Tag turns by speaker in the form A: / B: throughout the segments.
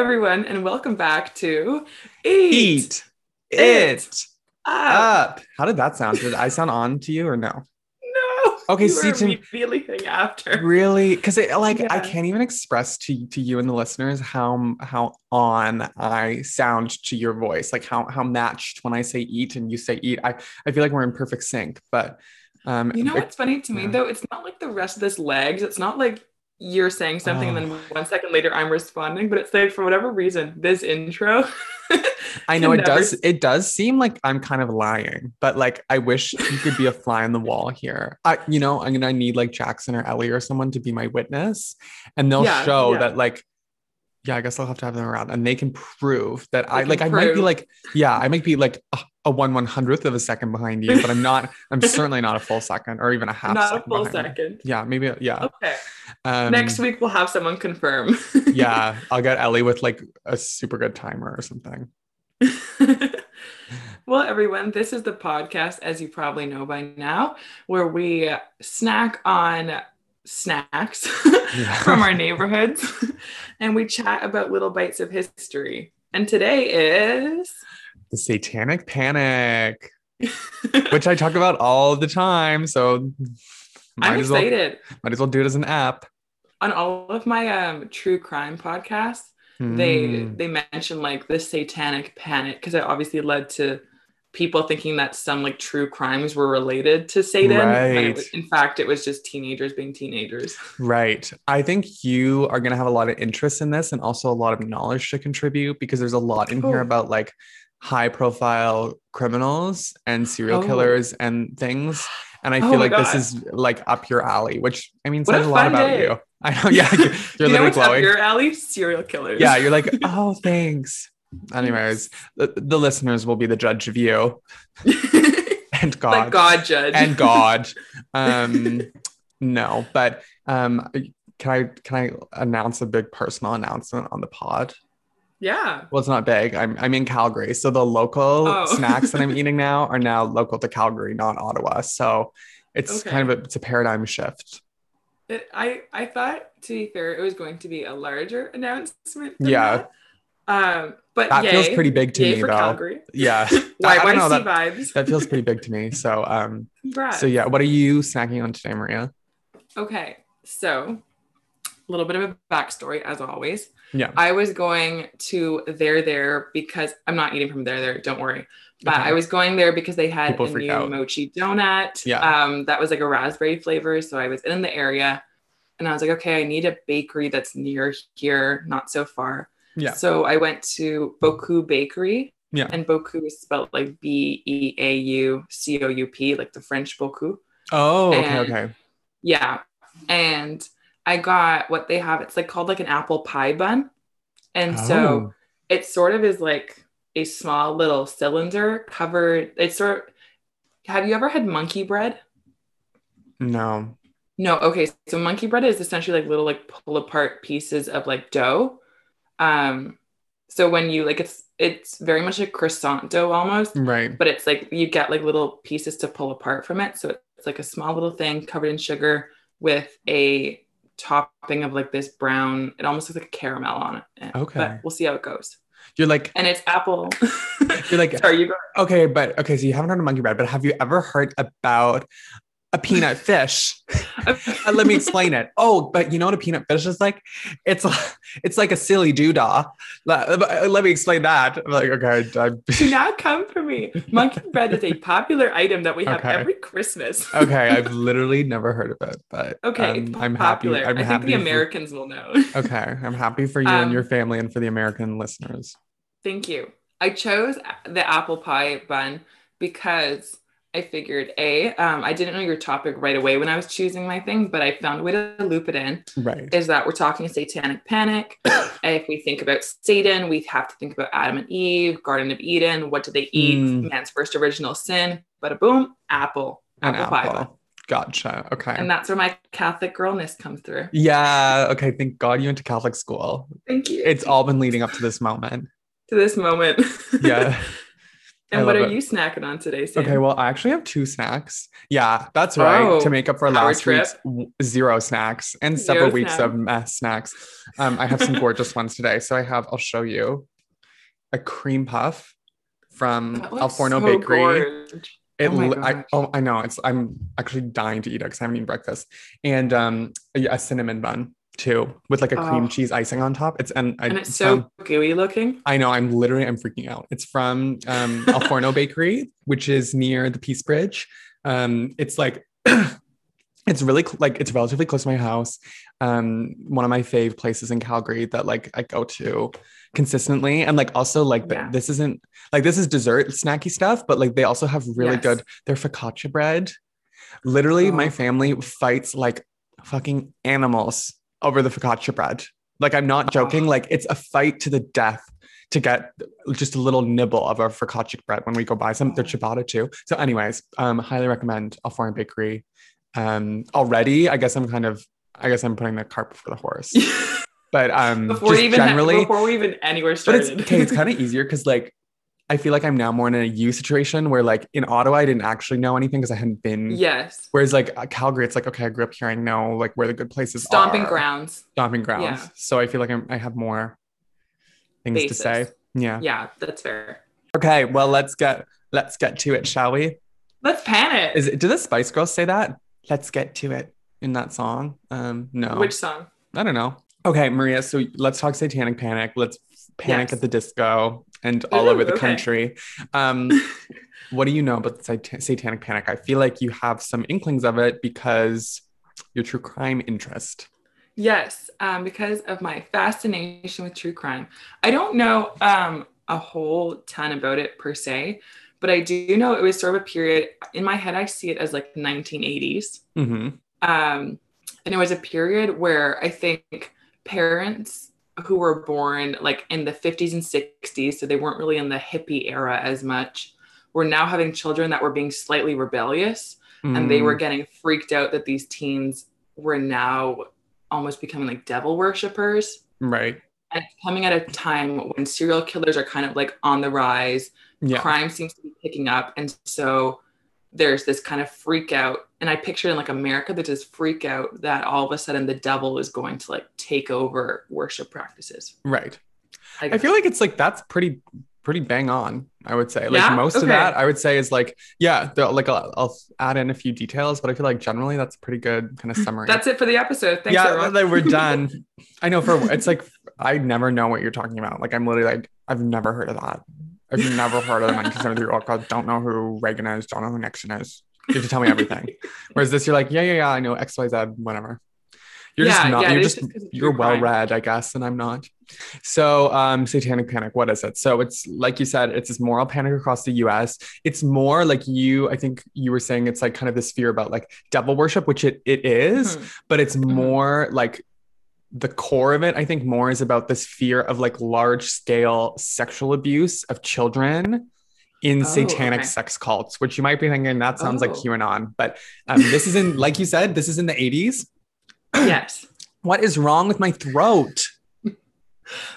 A: Everyone, and welcome back to Eat,
B: Eat
A: It
B: it
A: Up.
B: up. How did that sound? Did I sound on to you or no?
A: No.
B: Okay,
A: you
B: see, to-
A: thing after.
B: Really? Because it like I can't even express to to you and the listeners how how on I sound to your voice, like how how matched when I say eat and you say eat. I I feel like we're in perfect sync. But um,
A: You know what's funny to me
B: yeah.
A: though? It's not like the rest of this legs. It's not like you're saying something and then
B: Oh.
A: one second later I'm responding, but it's like for whatever reason, this intro.
B: I know it does. It does seem like I'm kind of lying, but like I wish you could be a fly on the wall here. I, you know, I'm gonna need like Jackson or Ellie or someone to be my witness, and they'll
A: Yeah,
B: show
A: yeah.
B: that like, yeah, I guess I'll have to have them around, and they can prove that I
A: can
B: like I might be like, yeah, I might be like a, a one one hundredth of a second behind you, but I'm not. I'm certainly not a full second or even a half.
A: not a
B: second
A: full second.
B: Yeah, maybe. Yeah.
A: Okay.
B: Um,
A: Next week we'll have someone confirm.
B: yeah, I'll get Ellie with like a super good timer or something.
A: well, everyone, this is the podcast, as you probably know by now, where we snack on snacks from our neighborhoods and we chat about little bites of history. And today is.
B: The Satanic Panic. which I talk about all the time. So might
A: I'm
B: as well
A: excited.
B: might as well do it as an app.
A: On all of my um, true crime podcasts, they
B: Mm.
A: they mention like the satanic panic because it obviously led to people thinking that some like true crimes were related to Satan.
B: Right.
A: was- in fact, it was just teenagers being teenagers.
B: right. I think you are gonna have a lot of interest in this and also a lot of knowledge to contribute because there's a lot in here
A: Oh.
B: about like high profile criminals and serial
A: Oh.
B: killers and things. And I
A: Oh
B: feel
A: my
B: like this is like up your alley, which I mean
A: What a
B: says a, lot about
A: day.
B: you. I know, yeah, you're, you're
A: you know
B: literally
A: what's up your alley? Serial killers.
B: yeah, you're like, oh, thanks. Anyways, the, the listeners will be the judge of you and God.
A: like God judge.
B: and God. Um, no, but um, can I can I announce a big personal announcement on the pod?
A: yeah.
B: Well, it's not big. I'm I'm in Calgary, so the local
A: Oh.
B: snacks that I'm eating now are now local to Calgary, not Ottawa. So it's
A: Okay.
B: kind of a, it's a paradigm shift.
A: It, I I thought to be fair, it was going to be a larger announcement.
B: Yeah.
A: that. Um, but
B: That
A: yay,
B: feels pretty big to me,
A: for
B: though.
A: Calgary.
B: Yeah,
A: Why
B: I don't know, that-
A: vibes?
B: that feels pretty big to me. So um,
A: Congrats.
B: so yeah, what are you snacking on today, Maria?
A: Okay, so a little bit of a backstory as always.
B: Yeah.
A: I was going to there there because I'm not eating from there there, don't worry. But
B: Okay.
A: I was going there because they had
B: People
A: a new
B: out.
A: mochi donut.
B: Yeah.
A: Um, that was like a raspberry flavor. So I was in the area and I was like, okay, I need a bakery that's near here, not so far.
B: Yeah.
A: So I went to Beaucoup Bakery.
B: Yeah.
A: And Beaucoup is spelled like B E A U C O U P, like the French Beaucoup.
B: Oh, okay,
A: And-
B: okay.
A: Yeah. And I got what they have. It's like called like an apple pie bun. And so
B: Oh.
A: it sort of is like a small little cylinder covered. It's sort of, have you ever had monkey bread?
B: no.
A: No. Okay. So monkey bread is essentially like little like pull apart pieces of like dough. Um, so when you like it's it's very much a croissant dough almost,
B: Right.
A: but it's like you get like little pieces to pull apart from it. So it's like a small little thing covered in sugar with a topping of like this brown, it almost looks like a caramel on it.
B: Okay.
A: But we'll see how it goes.
B: You're like
A: And it's apple.
B: You're like-
A: sorry, you go.
B: Okay, but okay, so you haven't heard of monkey bread, but have you ever heard about a peanut fish? Let me explain it. Oh, but you know what a peanut fish is like? It's it's like a silly doodah. Let, let me explain that. I'm like, okay, I,
A: Do not come for me. Monkey bread is a popular item that we have
B: Okay.
A: every Christmas.
B: okay, I've literally never heard of it, but
A: Okay,
B: um, I'm
A: popular.
B: happy. I'm
A: I
B: happy.
A: think the
B: for-
A: Americans will know.
B: okay, I'm happy for you
A: Um,
B: and your family and for the American listeners.
A: Thank you. I chose the apple pie bun because I figured a um, I didn't know your topic right away when I was choosing my thing, but I found a way to loop it in.
B: Right.
A: Is that we're talking satanic panic? if we think about Satan, we have to think about Adam and Eve, Garden of Eden. What did they eat?
B: Mm.
A: Man's first original sin. But a boom, apple,
B: An
A: apple pie.
B: Gotcha. Okay.
A: And that's where my Catholic girlness comes through.
B: yeah. Okay. Thank God you went to Catholic school.
A: Thank you.
B: It's all been leading up to this moment.
A: to this moment.
B: Yeah.
A: And what are
B: it.
A: you snacking on today, Sam?
B: Okay, well, I actually have two snacks. Yeah, that's right.
A: Oh,
B: to make up for last
A: trip.
B: week's w- zero snacks and
A: Zero
B: several weeks
A: snack.
B: of mess snacks. Um, I have some gorgeous ones today. So I have, I'll show you a cream puff from Al Forno
A: so
B: Bakery.
A: gorge.
B: It,
A: Oh my
B: I, oh, I know. It's I'm actually dying to eat it because I haven't eaten breakfast. And um, a, a cinnamon bun too, with like a cream
A: Oh.
B: cheese icing on top. It's and, I,
A: And it's so gooey looking.
B: I know. I'm literally. I'm freaking out. It's from um, Al Forno Bakery, which is near the Peace Bridge. Um, it's like. It's really like it's relatively close to my house. Um, one of my fave places in Calgary that like I go to consistently, and like also like the-
A: Yeah.
B: this isn't like this is dessert snacky stuff, but like they also have really
A: Yes.
B: good their focaccia bread. Literally, my
A: Oh.
B: family fights like fucking animals over the focaccia bread. Like I'm not joking.
A: Oh.
B: Like it's a fight to the death to get just a little nibble of our focaccia bread when we go buy some. They're
A: Oh.
B: ciabatta too. So, anyways, um, highly recommend Al Forno Bakery. Um, already, I guess I'm kind of, I guess I'm putting the cart before the horse. But um,
A: before
B: just
A: even
B: generally,
A: before we even anywhere
B: but it's
A: started.
B: okay. It's kind of easier because like I feel like I'm now more in a you situation where like in Ottawa I didn't actually know anything because I hadn't been.
A: yes.
B: Whereas like uh, Calgary, it's like okay, I grew up here. I know like where the good places are.
A: Stomping
B: are.
A: grounds.
B: Stomping grounds.
A: Yeah.
B: So I feel like I'm, I have more things
A: Basis.
B: to say. Yeah.
A: Yeah, that's fair.
B: Okay. Well, let's get let's get to it, shall we?
A: Let's pan it.
B: Is it? Do the Spice Girls say that? Let's get to it in that song. Um, no.
A: Which song?
B: I don't know. Okay, Maria. So let's talk Satanic Panic. Let's panic
A: Yes.
B: at the disco and all
A: Ooh,
B: over the
A: okay.
B: country. Um, what do you know about the Sat- Satanic Panic? I feel like you have some inklings of it because your true crime interest.
A: Yes, um, because of my fascination with true crime. I don't know um, a whole ton about it per se, but I do know it was sort of a period in my head. I see it as like 1980s,
B: hmm
A: um, and it was a period where I think parents who were born like in the 50s and 60s, so they weren't really in the hippie era as much, were now having children that were being slightly rebellious and they were mm. getting freaked out that these teens were now almost becoming like devil worshippers
B: right.
A: and it's coming at a time when serial killers are kind of like on the rise
B: Yeah.
A: crime seems to be picking up and so there's this kind of freak out and i picture in like america there's just freak out that all of a sudden the devil is going to like take over worship practices
B: Right.
A: Like,
B: I feel like it's like that's pretty pretty bang on. I would say like
A: Yeah?
B: most of that I would say is like yeah. the- Like I'll, I'll add in a few details, but I feel like generally that's a pretty good kind of summary.
A: that's it for the episode thanks
B: yeah,
A: everyone
B: we're done. I know for it's like I never know what you're talking about. Like I'm literally like I've never heard of that. I've never heard of the 1973 Holocaust. Don't know who Reagan is. Don't know who Nixon is. You have to tell me everything. Whereas this, you're like, yeah, yeah, yeah. I know X, Y, Z, whatever. You're
A: Yeah,
B: just not.
A: yeah,
B: you're just,
A: just 'cause it's
B: you're well
A: crime.
B: read, I guess, and I'm not. So, um, Satanic Panic. What is it? So it's like you said, it's this moral panic across the U.S. It's more like you. I think you were saying it's like kind of this fear about like devil worship, which it it is
A: Mhm.
B: but it's
A: Mhm.
B: more like the core of it i think more is about this fear of like large scale sexual abuse of children in
A: Oh,
B: satanic
A: okay.
B: sex cults which you might be thinking that sounds like
A: Oh.
B: qanon but um, this is in like you said this is in the 80s
A: yes
B: what is wrong with my throat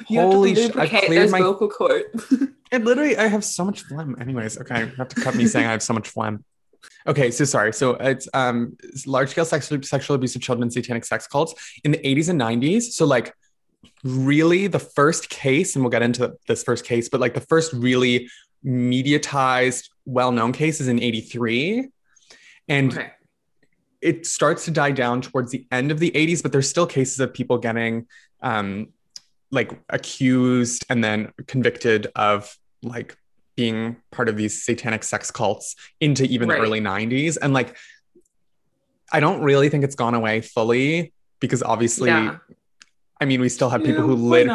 A: you
B: Holy sh- I cleared my-
A: vocal cords
B: It literally, I have so much phlegm. Anyways, okay, you have to cut me saying I have so much phlegm. Okay, so sorry. So it's um large scale sexual sexual abuse of children, satanic sex cults in the 80s and 90s. So like really the first case, and we'll get into this first case, but like the first really mediatized, well-known cases in 83. And
A: okay
B: it starts to die down towards the end of the 80s, but there's still cases of people getting um, like accused and then convicted of like being part of these satanic sex cults into even
A: Right.
B: the early 90s. And like, I don't really think it's gone away fully because obviously,
A: Yeah.
B: I mean, we still have people who lit-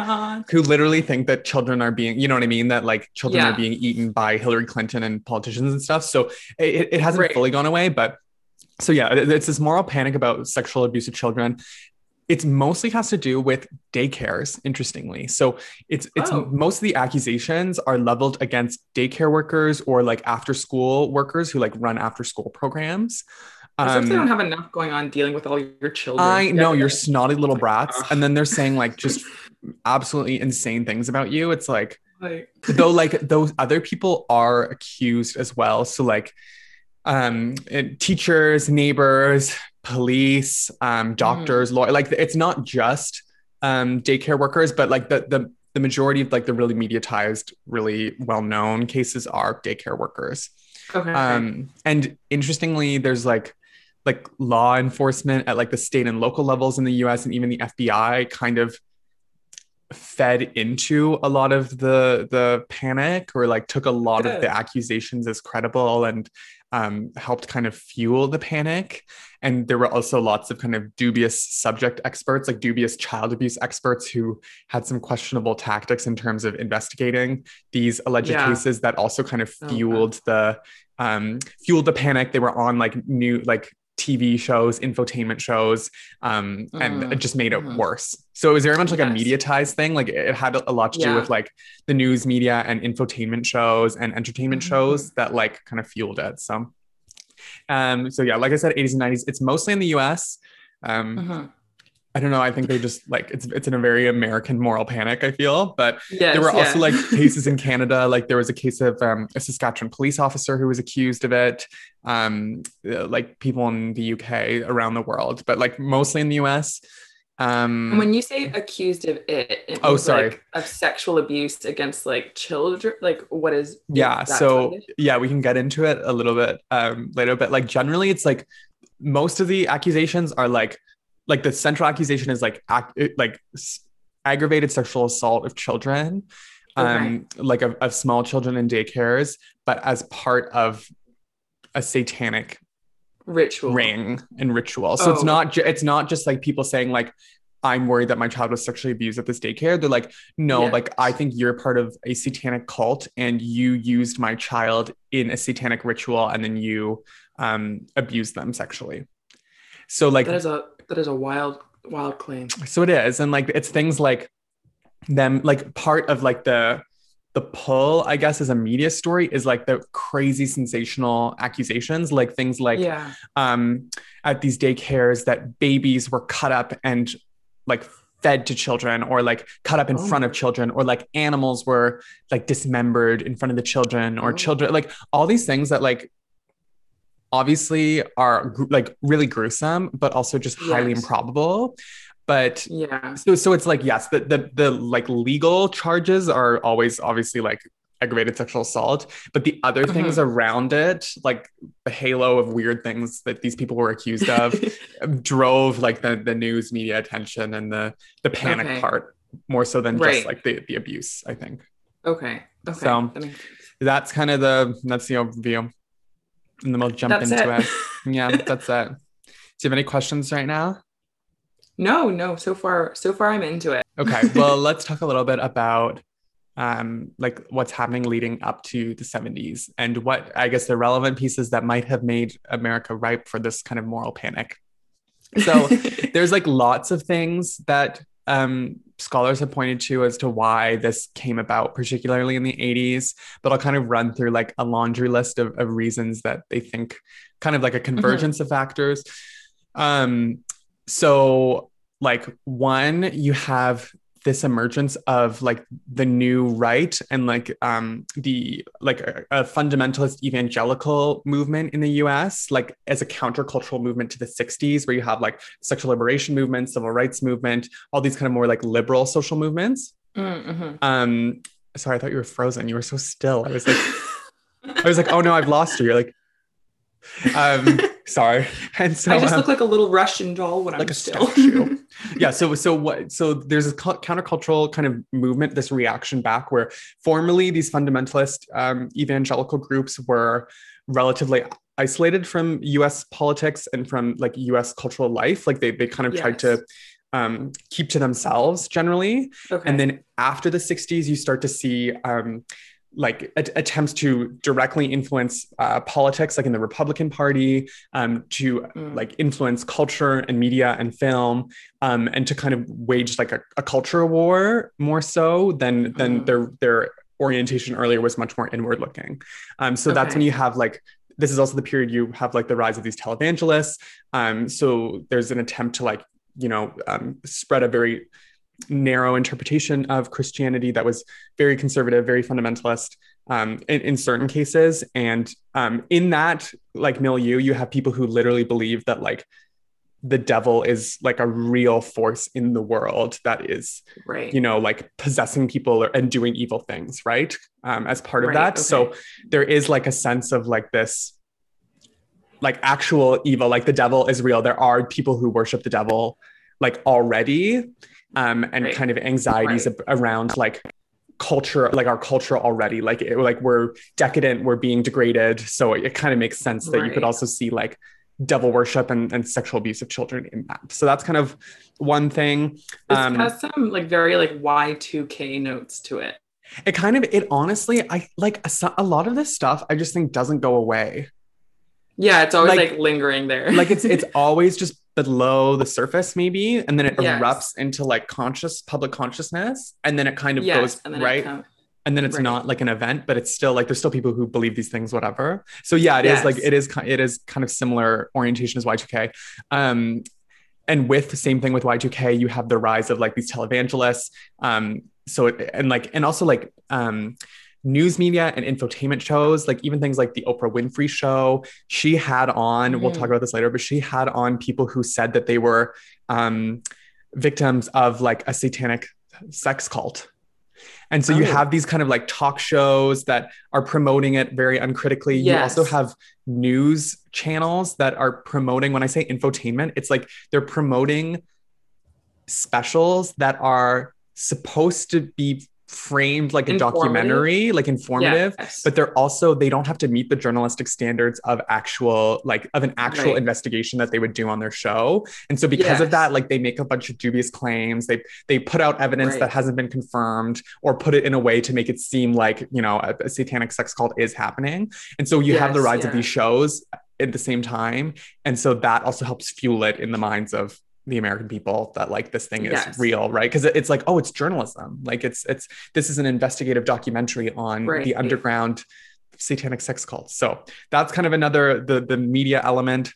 B: who literally think that children are being, you know what I mean? That like children
A: Yeah.
B: are being eaten by Hillary Clinton and politicians and stuff. So it, it hasn't
A: Right.
B: fully gone away, but so yeah, it's this moral panic about sexual abuse of children. It's mostly has to do with daycares, interestingly. So it's it's
A: Oh.
B: most of the accusations are leveled against daycare workers or like after school workers who like run after school programs.
A: As if they
B: Um,
A: don't have enough going on dealing with all your children.
B: I know you're snotty little brats, and then they're saying like just absolutely insane things about you. It's like
A: Like,
B: though like those other people are accused as well so like um teachers neighbors police um doctors lawyer like it's not just um daycare workers but like the the the majority of like the really mediatized really well-known cases are daycare workers
A: okay.
B: um and interestingly there's like like law enforcement at like the state and local levels in the US and even the FBI kind of fed into a lot of the the panic or like took a lot of the accusations as credible and um, helped kind of fuel the panic and there were also lots of kind of dubious subject experts like dubious child abuse experts who had some questionable tactics in terms of investigating these alleged
A: Yeah.
B: cases that also kind of
A: Okay.
B: fueled the um, fueled the panic they were on like new like TV shows, infotainment shows, um, and
A: Mm,
B: it just made it
A: mhm.
B: worse. So it was very much like a
A: Yes.
B: mediatized thing. Like it had a lot to do with like the news media and infotainment shows and entertainment
A: Mhm.
B: shows that like kind of fueled it. So, um, so yeah, like I said, 80s and 90s. It's mostly in the U.S. Um,
A: Mhm.
B: I don't know. I think they just like it's it's in a very American moral panic. I feel, but
A: Yes,
B: there were also like cases in Canada. Like there was a case of um, a Saskatchewan police officer who was accused of it. Um, uh, like people in the UK around the world, but like mostly in the US. Um,
A: And when you say accused of it, it
B: Oh, sorry.
A: like, of sexual abuse against like children. Like, what is?
B: yeah. So yeah, we can get into it a little bit um, later. But like generally, it's like most of the accusations are like like the central accusation is like ac- like aggravated sexual assault of children. Um, like of, of small children in daycares, but as part of a satanic
A: ritual
B: ring and ritual. So it's
A: Oh.
B: not ju- it's not just like people saying like I'm worried that my child was sexually abused at this daycare. They're like, no,
A: Yeah.
B: like I think you're part of a satanic cult and you used my child in a satanic ritual and then you um abused them sexually. So like
A: That is a that is a wild wild claim.
B: so it is and like it's things like them like part of like the the pull i guess as a media story is like the crazy sensational accusations like things like
A: yeah.
B: um at these daycares that babies were cut up and like fed to children or like cut up in
A: Oh.
B: front of children or like animals were like dismembered in front of the children or
A: Oh.
B: children like all these things that like obviously are like really gruesome but also just highly improbable but
A: Yeah.
B: so so it's like yes the the the like legal charges are always obviously like aggravated sexual assault but the other things mm-hmm. around it like the halo of weird things that these people were accused of um, drove like the the news media attention and the the panic
A: Okay.
B: part more so than
A: Right.
B: just like the the abuse i think
A: okay. Okay.
B: So-
A: That
B: that's kind of the that's the overview and then we'll jump
A: That's
B: into
A: it.
B: it. yeah that's it do you have any questions right now
A: no, no. So far, so far, I'm into it.
B: Okay, well, let's talk a little bit about um, like what's happening leading up to the 70s and what I guess the relevant pieces that might have made America ripe for this kind of moral panic. So there's like lots of things that um, scholars have pointed to as to why this came about, particularly in the 80s. But I'll kind of run through like a laundry list of, of reasons that they think kind of like a convergence of factors. Um, so, like, one, you have this emergence of like the new right and like um the like a, a fundamentalist evangelical movement in the US like as a countercultural movement to the 60s where you have like sexual liberation movement civil rights movement all these kind of more like liberal social movements.
A: Mm-hmm.
B: um sorry I thought you were frozen. You were so still. I was like I was like oh no I've lost you. You're like um sorry and so
A: I just
B: um,
A: look like a little Russian doll when
B: like
A: I'm
B: a
A: still.
B: statue. yeah so so what so there's a countercultural kind of movement this reaction back where formerly these fundamentalist um, evangelical groups were relatively isolated from us politics and from like us cultural life like they, they kind of tried to um, keep to themselves generally
A: okay.
B: and then after the 60s you start to see um, like a- attempts to directly influence uh, politics like in the republican party um, to
A: Mm.
B: like influence culture and media and film um, and to kind of wage like a, a culture war more so than than
A: Mm.
B: their their orientation earlier was much more inward looking um, so that's when you have like this is also the period you have like the rise of these televangelists um, so there's an attempt to like you know um, spread a very narrow interpretation of Christianity that was very conservative, very fundamentalist um, in, in certain cases. And um, in that like milieu, you have people who literally believe that like the devil is like a real force in the world that is
A: right.
B: you know like possessing people or, and doing evil things right? Um, as part of
A: Right,
B: that.
A: Okay.
B: so there is like a sense of like this like actual evil like the devil is real. There are people who worship the devil like already um and
A: Right.
B: kind of anxieties
A: Right.
B: around like culture like our culture already. Like it, like we're decadent we're being degraded so it, kind of makes sense that you could also see like devil worship and, and sexual abuse of children in that. So that's kind of one thing.
A: This
B: um,
A: has some like very like y2k notes to it.
B: It kind of it honestly i like a, a lot of this stuff i just think doesn't go away.
A: Yeah it's always
B: Like-
A: like, lingering there.
B: Like it's it's always just below the surface maybe and then it
A: Yes.
B: erupts into like conscious public consciousness and then it kind of
A: yes
B: goes right and then it's
A: right.
B: not like an event but it's still like there's still people who believe these things whatever so yeah it is like it is it is kind of similar orientation as y2k um and with the same thing with y2k you have the rise of like these televangelists um so it, and like and also like um news media and infotainment shows like even things like the oprah winfrey show she had on we'll
A: Mhm.
B: talk about this later but she had on people who said that they were um victims of like a satanic sex cult and so you
A: Oh.
B: have these kind of like talk shows that are promoting it very uncritically. You also have news channels that are promoting, when I say infotainment, it's like they're promoting specials that are supposed to be framed like a documentary, like informative,
A: Yes.
B: but they're also they don't have to meet the journalistic standards of actual like of an actual
A: Right.
B: investigation that they would do on their show. And so because of that like they make a bunch of dubious claims. They they put out evidence
A: Right.
B: that hasn't been confirmed or put it in a way to make it seem like you know a, a satanic sex cult is happening. And so you have the
A: Yes,
B: rise of these shows at the same time. And so that also helps fuel it in the minds of the American people that like this thing is
A: Yes.
B: real, right? Because it's like, oh, it's journalism. Like it's it's this is an investigative documentary on
A: Right.
B: the underground satanic sex cults. So that's kind of another the the media element.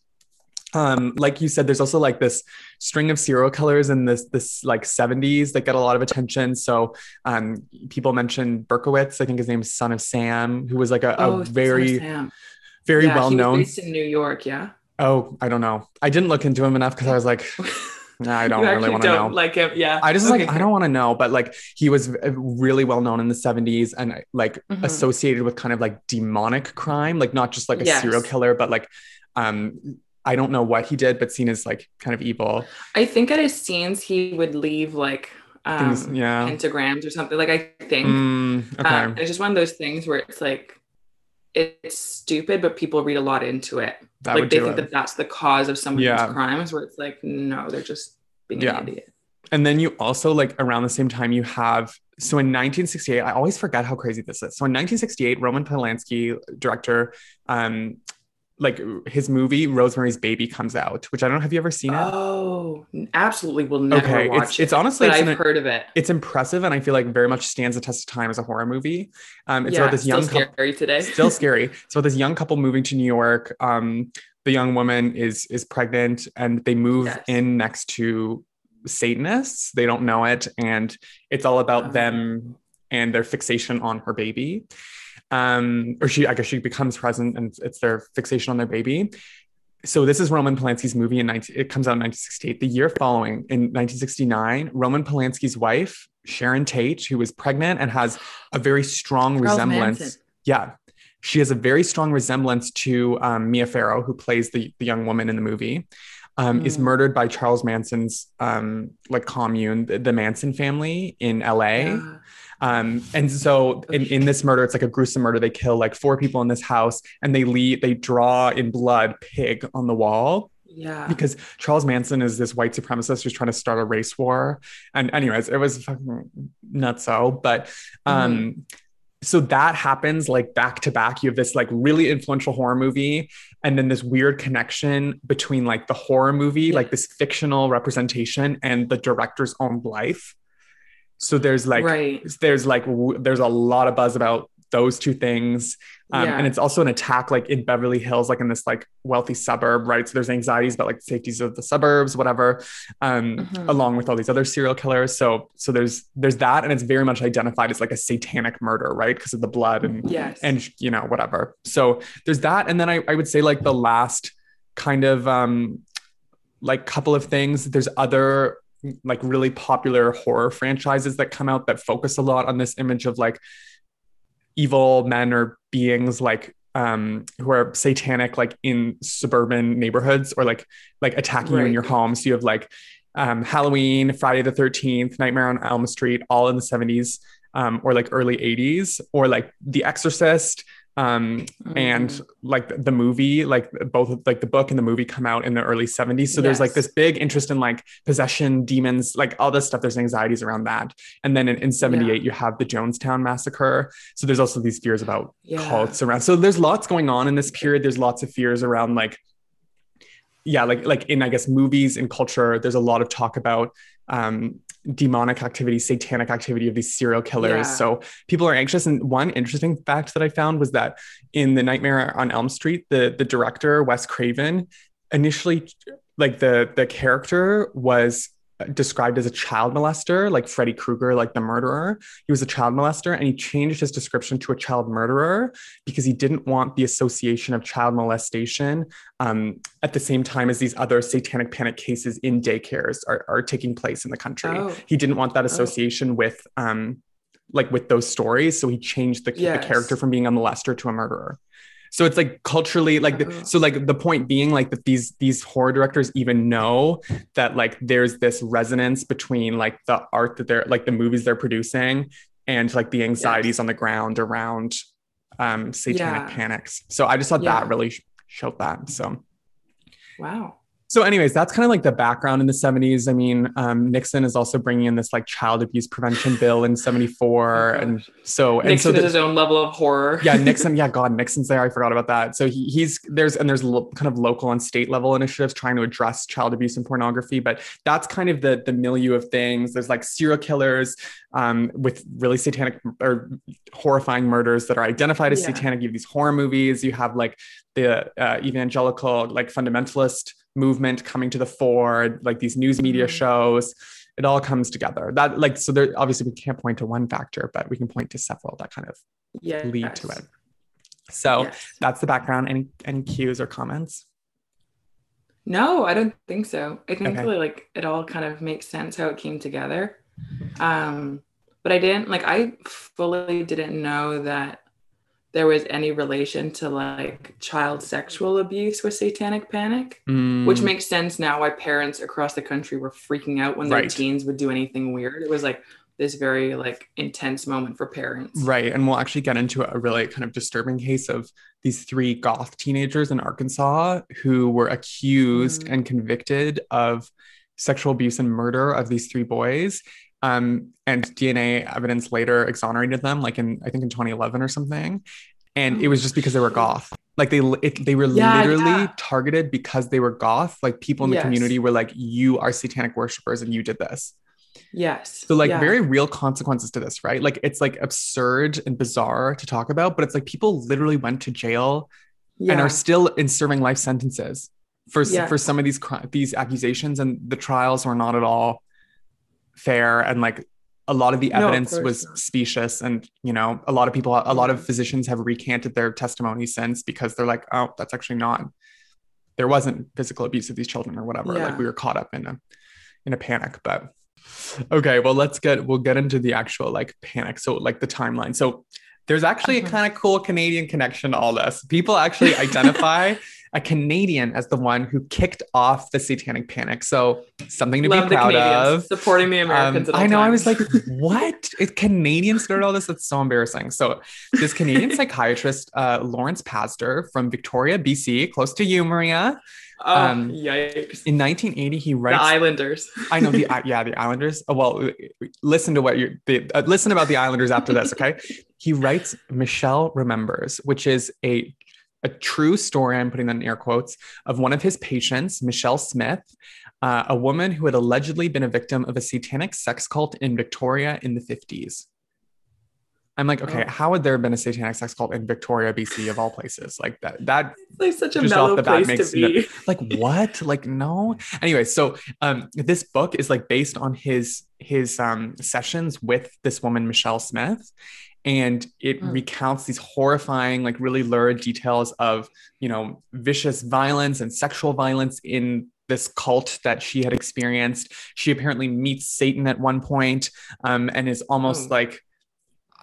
B: Um, like you said, there's also like this string of serial killers in this this like 70s that get a lot of attention. So um, people mentioned Berkowitz, I think his name is Son of Sam, who was like a, a
A: Oh,
B: very very
A: Yeah,
B: well
A: he was
B: known.
A: based in New York. Yeah.
B: Oh, I don't know. I didn't look into him enough because I was like, nah, I don't really want to know.
A: like him. Yeah.
B: I just
A: Okay,
B: like I don't want to know, but like he was uh, really well known in the 70s and like
A: Mhm.
B: associated with kind of like demonic crime, like not just like a
A: Yes.
B: serial killer, but like um I don't know what he did, but seen as like kind of evil.
A: I think at his scenes he would leave like um,
B: Things, yeah.
A: pentagrams or something. Like I think
B: Mm, okay.
A: um, it's just one of those things where it's like it's stupid, but people read a lot into it.
B: that
A: like they think
B: it.
A: that that's the cause of some of
B: Yeah.
A: these crimes. Where it's like no, they're just being
B: Yeah.
A: an idiot.
B: And then you also like around the same time you have so in 1968 I always forget how crazy this is. So in 1968 Roman Polanski director um like his movie Rosemary's Baby comes out, which I don't know have you ever seen it?
A: Oh, absolutely. Will never
B: okay,
A: watch
B: it's
A: it.
B: it's honestly it's
A: I've
B: an,
A: heard of it.
B: it's impressive and I feel like very much stands the test of time as a horror movie. Um it's
A: yeah,
B: about this
A: still
B: young couple
A: scary today.
B: still scary. So this young couple moving to New York. Um, the young woman is is pregnant, and they move
A: Yes.
B: in next to Satanists. They don't know it, and it's all about
A: Oh.
B: them and their fixation on her baby. Um, or she, I guess, she becomes present, and it's their fixation on their baby. So this is Roman Polanski's movie in 19, it comes out in 1968. The year following, in 1969, Roman Polanski's wife, Sharon Tate, who is pregnant and has a very strong
A: Charles
B: resemblance.
A: Manson.
B: Yeah. She has a very strong resemblance to um, Mia Farrow, who plays the, the young woman in the movie, um, is
A: Mm.
B: murdered by Charles Manson's um, like commune, the, the Manson family in LA.
A: Yeah.
B: Um, and so in, in this murder, it's like a gruesome murder. They kill like four people in this house and they leave, they draw in blood pig on the wall
A: Yeah.
B: because Charles Manson is this white supremacist who's trying to start a race war. And anyways, it was fucking nutso. But um so that happens like back to back. You have this like really influential horror movie, and then this weird connection between like the horror movie, like this fictional representation, and the director's own life. So there's like
A: right.
B: there's like w- there's a lot of buzz about those two things. Um,
A: Yeah.
B: And it's also an attack like in Beverly Hills, like in this like wealthy suburb, right? So there's anxieties about like safeties of the suburbs, whatever, um,
A: Mhm.
B: along with all these other serial killers. So so there's there's that, and it's very much identified as like a satanic murder, right? Because of the blood and
A: Yes.
B: and you know whatever. So there's that, and then I, I would say like the last kind of um like couple of things. There's other like really popular horror franchises that come out that focus a lot on this image of like evil men or beings like um who are satanic like in suburban neighborhoods or like like attacking you in your home. So you have like um halloween friday the 13th nightmare on elm street all in the 70s um or like early 80s or like the exorcist um and
A: Mhm.
B: like the movie like both like the book and the movie come out in the early 70s so there's like this big interest in like possession demons like all this stuff. There's anxieties around that. And then in, in 78 you have the jonestown massacre. So there's also these fears about
A: Yeah.
B: cults around. So there's lots going on in this period. There's lots of fears around like yeah like like in i guess movies and culture there's a lot of talk about um demonic activity satanic activity of these serial killers
A: Yeah.
B: so people are anxious and one interesting fact that i found was that in the nightmare on elm street the the director wes craven initially like the the character was described as a child molester like freddy krueger like the murderer he was a child molester and he changed his description to a child murderer because he didn't want the association of child molestation um, at the same time as these other satanic panic cases in daycares are, are taking place in the country.
A: Oh.
B: He didn't want that association with um, like with those stories, so he changed the, the character from being a molester to a murderer. So it's like culturally like the, so like the point being like that these these horror directors even know that like there's this resonance between like the art that they're like the movies they're producing and like the anxieties
A: Yes.
B: on the ground around um satanic
A: Yeah.
B: panics. So I just thought
A: Yeah.
B: that really showed that. So
A: Wow.
B: So anyways, that's kind of like the background in the 70s. I mean, um, Nixon is also bringing in this like child abuse prevention bill in 74
A: Oh,
B: and so and
A: Nixon
B: so the-
A: his own level of horror.
B: yeah nixon yeah god nixon's there i forgot about that so he, he's there's and there's lo- kind of local and state level initiatives trying to address child abuse and pornography but that's kind of the the milieu of things there's like serial killers um, with really satanic or horrifying murders that are identified as
A: Yeah.
B: satanic you have these horror movies you have like the uh, evangelical like fundamentalist movement coming to the fore like these news media
A: Mhm.
B: shows it all comes together that like so there obviously we can't point to one factor but we can point to several that kind of
A: Yes.
B: lead to it. So
A: Yes.
B: that's the background. Any any cues or comments?
A: No, I don't think so. I think
B: Okay.
A: like it all kind of makes sense how it came together. Um, but I didn't like I fully didn't know that there was any relation to like child sexual abuse with satanic panic, which
B: Mm,
A: makes sense now why parents across the country were freaking out when their
B: Right.
A: teens would do anything weird. It was like this very like intense moment for parents.
B: right. And we'll actually get into a really kind of disturbing case of these three goth teenagers in Arkansas who were accused
A: Mhm.
B: and convicted of sexual abuse and murder of these three boys. Um, and DNA evidence later exonerated them, like in I think in 2011 or something. And it was just because they were goth. Like they it, they were
A: Yeah,
B: literally
A: yeah.
B: targeted because they were goth. Like people in the
A: Yes.
B: community were like, "You are satanic worshippers, and you did this."
A: Yes.
B: So like
A: Yeah.
B: very real consequences to this, right? Like it's like absurd and bizarre to talk about, but it's like people literally went to jail and are still in serving life sentences for for some of these these accusations, and the trials were not at all fair, and like a lot of the
A: No, of
B: evidence was
A: not.
B: specious, and you know a lot of people, a lot of physicians have recanted their testimony since because they're like, oh, that's actually not. There wasn't physical abuse of these children or whatever.
A: Yeah.
B: Like we were caught up in a in a panic, but okay well let's get we'll get into the actual like panic so like the timeline so there's actually a
A: Mhm.
B: kind of cool canadian connection to all this people actually identify a canadian as the one who kicked off the satanic panic so something to
A: Love
B: be
A: the
B: proud of
A: supporting the
B: um,
A: Americans. at all
B: I know. I was like, "What? It Canadians started all this? That's so embarrassing." So, this Canadian psychiatrist, uh, Lawrence Pazder from Victoria, BC, close to you, Maria,
A: oh,
B: um,
A: yikes.
B: in 1980, he
A: The
B: writes.
A: Islanders.
B: I know the yeah the Islanders. Oh, well, listen to what you the, uh, listen about the Islanders after this. Okay, he writes Michelle remembers, which is a a true story. I'm putting that in air quotes of one of his patients, Michelle Smith, uh, a woman who had allegedly been a victim of a satanic sex cult in Victoria in the 50s. I'm like, okay,
A: Oh.
B: how would there have been a satanic sex cult in Victoria, BC, of all places? Like that, that
A: It's like such a mellow place to be.
B: like what? Like no. Anyway, so um, this book is like based on his his um sessions with this woman Michelle Smith, and it
A: Hmm.
B: recounts these horrifying, like really lurid details of you know vicious violence and sexual violence in this cult that she had experienced. She apparently meets Satan at one point, um, and is almost
A: Oh.
B: like.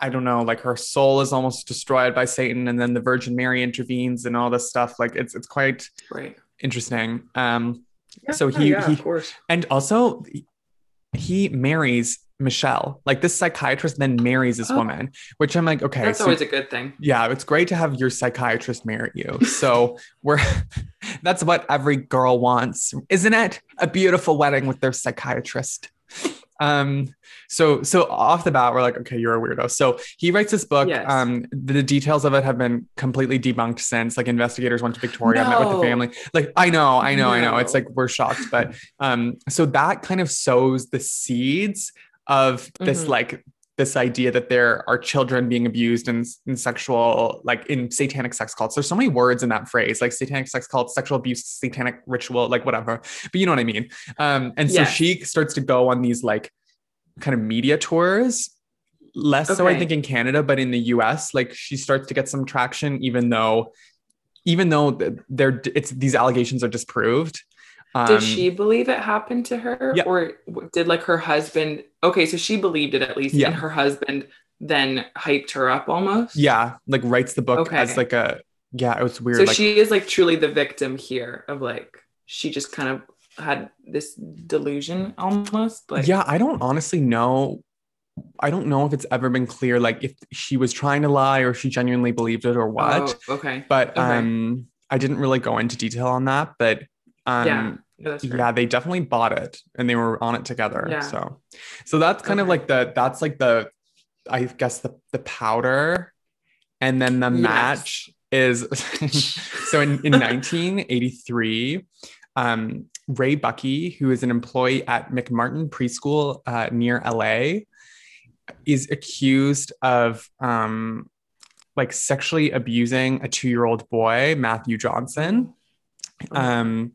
B: I don't know, like her soul is almost destroyed by Satan, and then the Virgin Mary intervenes and all this stuff. Like it's it's quite
A: Right.
B: interesting. Um,
A: Yeah,
B: So he-
A: yeah,
B: he-
A: of course.
B: and also he marries Michelle. Like this psychiatrist then marries this
A: Oh.
B: woman, which I'm like, okay,
A: That's
B: so
A: always a good thing.
B: yeah, it's great to have your psychiatrist marry you. So we're that's what every girl wants, isn't it? A beautiful wedding with their psychiatrist. Um, so so off the bat, we're like, okay, you're a weirdo. So he writes this book.
A: Yes.
B: Um, the details of it have been completely debunked since. Like investigators went to Victoria, met with the family. Like, I know, I know, I know. It's like we're shocked, but um, so that kind of sows the seeds of this
A: Mhm.
B: like this idea that there are children being abused in, in sexual like in satanic sex cults. There's so many words in that phrase like satanic sex cults sexual abuse satanic ritual like whatever. But you know what i mean. Um and so
A: Yes.
B: she starts to go on these like kind of media tours less so i think in canada but in the us like she starts to get some traction even though even though th- they're it's these allegations are disproved um,
A: Did she believe it happened to her?
B: Yeah.
A: Or did like her husband? Okay, so she believed it at least.
B: Yeah.
A: And her husband then hyped her up almost.
B: yeah like writes the book
A: Okay.
B: as like a yeah it was weird
A: So
B: like
A: she is like truly the victim here of like, she just kind of had this delusion almost. Like,
B: yeah, I don't honestly know. I don't know if it's ever been clear, like if she was trying to lie or she genuinely believed it or what.
A: Oh, okay.
B: but
A: okay.
B: um, I didn't really go into detail on that. But um,
A: yeah. That's
B: yeah, they definitely bought it and they were on it together.
A: Yeah.
B: So, so that's kind of like the that's like the, I guess the the powder, and then the
A: Yes.
B: match is so in in 1983. Um, Ray Buckey, who is an employee at McMartin Preschool uh, near LA, is accused of um, like sexually abusing a two-year-old boy, Matthew Johnson. Um,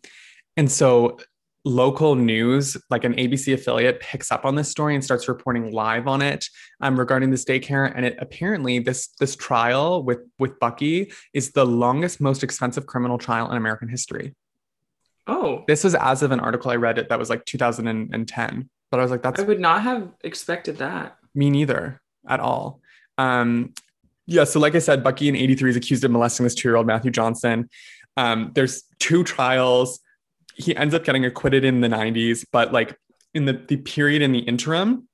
B: and so local news, like an ABC affiliate, picks up on this story and starts reporting live on it um, regarding this daycare. And it apparently this this trial with with Buckey is the longest, most expensive criminal trial in American history.
A: Oh,
B: This was as of an article I read it that was like 2010. But I was like, that's
A: I would not have expected that.
B: me neither at all. Um, yeah, so like I said, Buckey in 83 is accused of molesting this two-year-old Matthew Johnson. Um, there's two trials. He ends up getting acquitted in the 90s, but like in the, the period in the interim,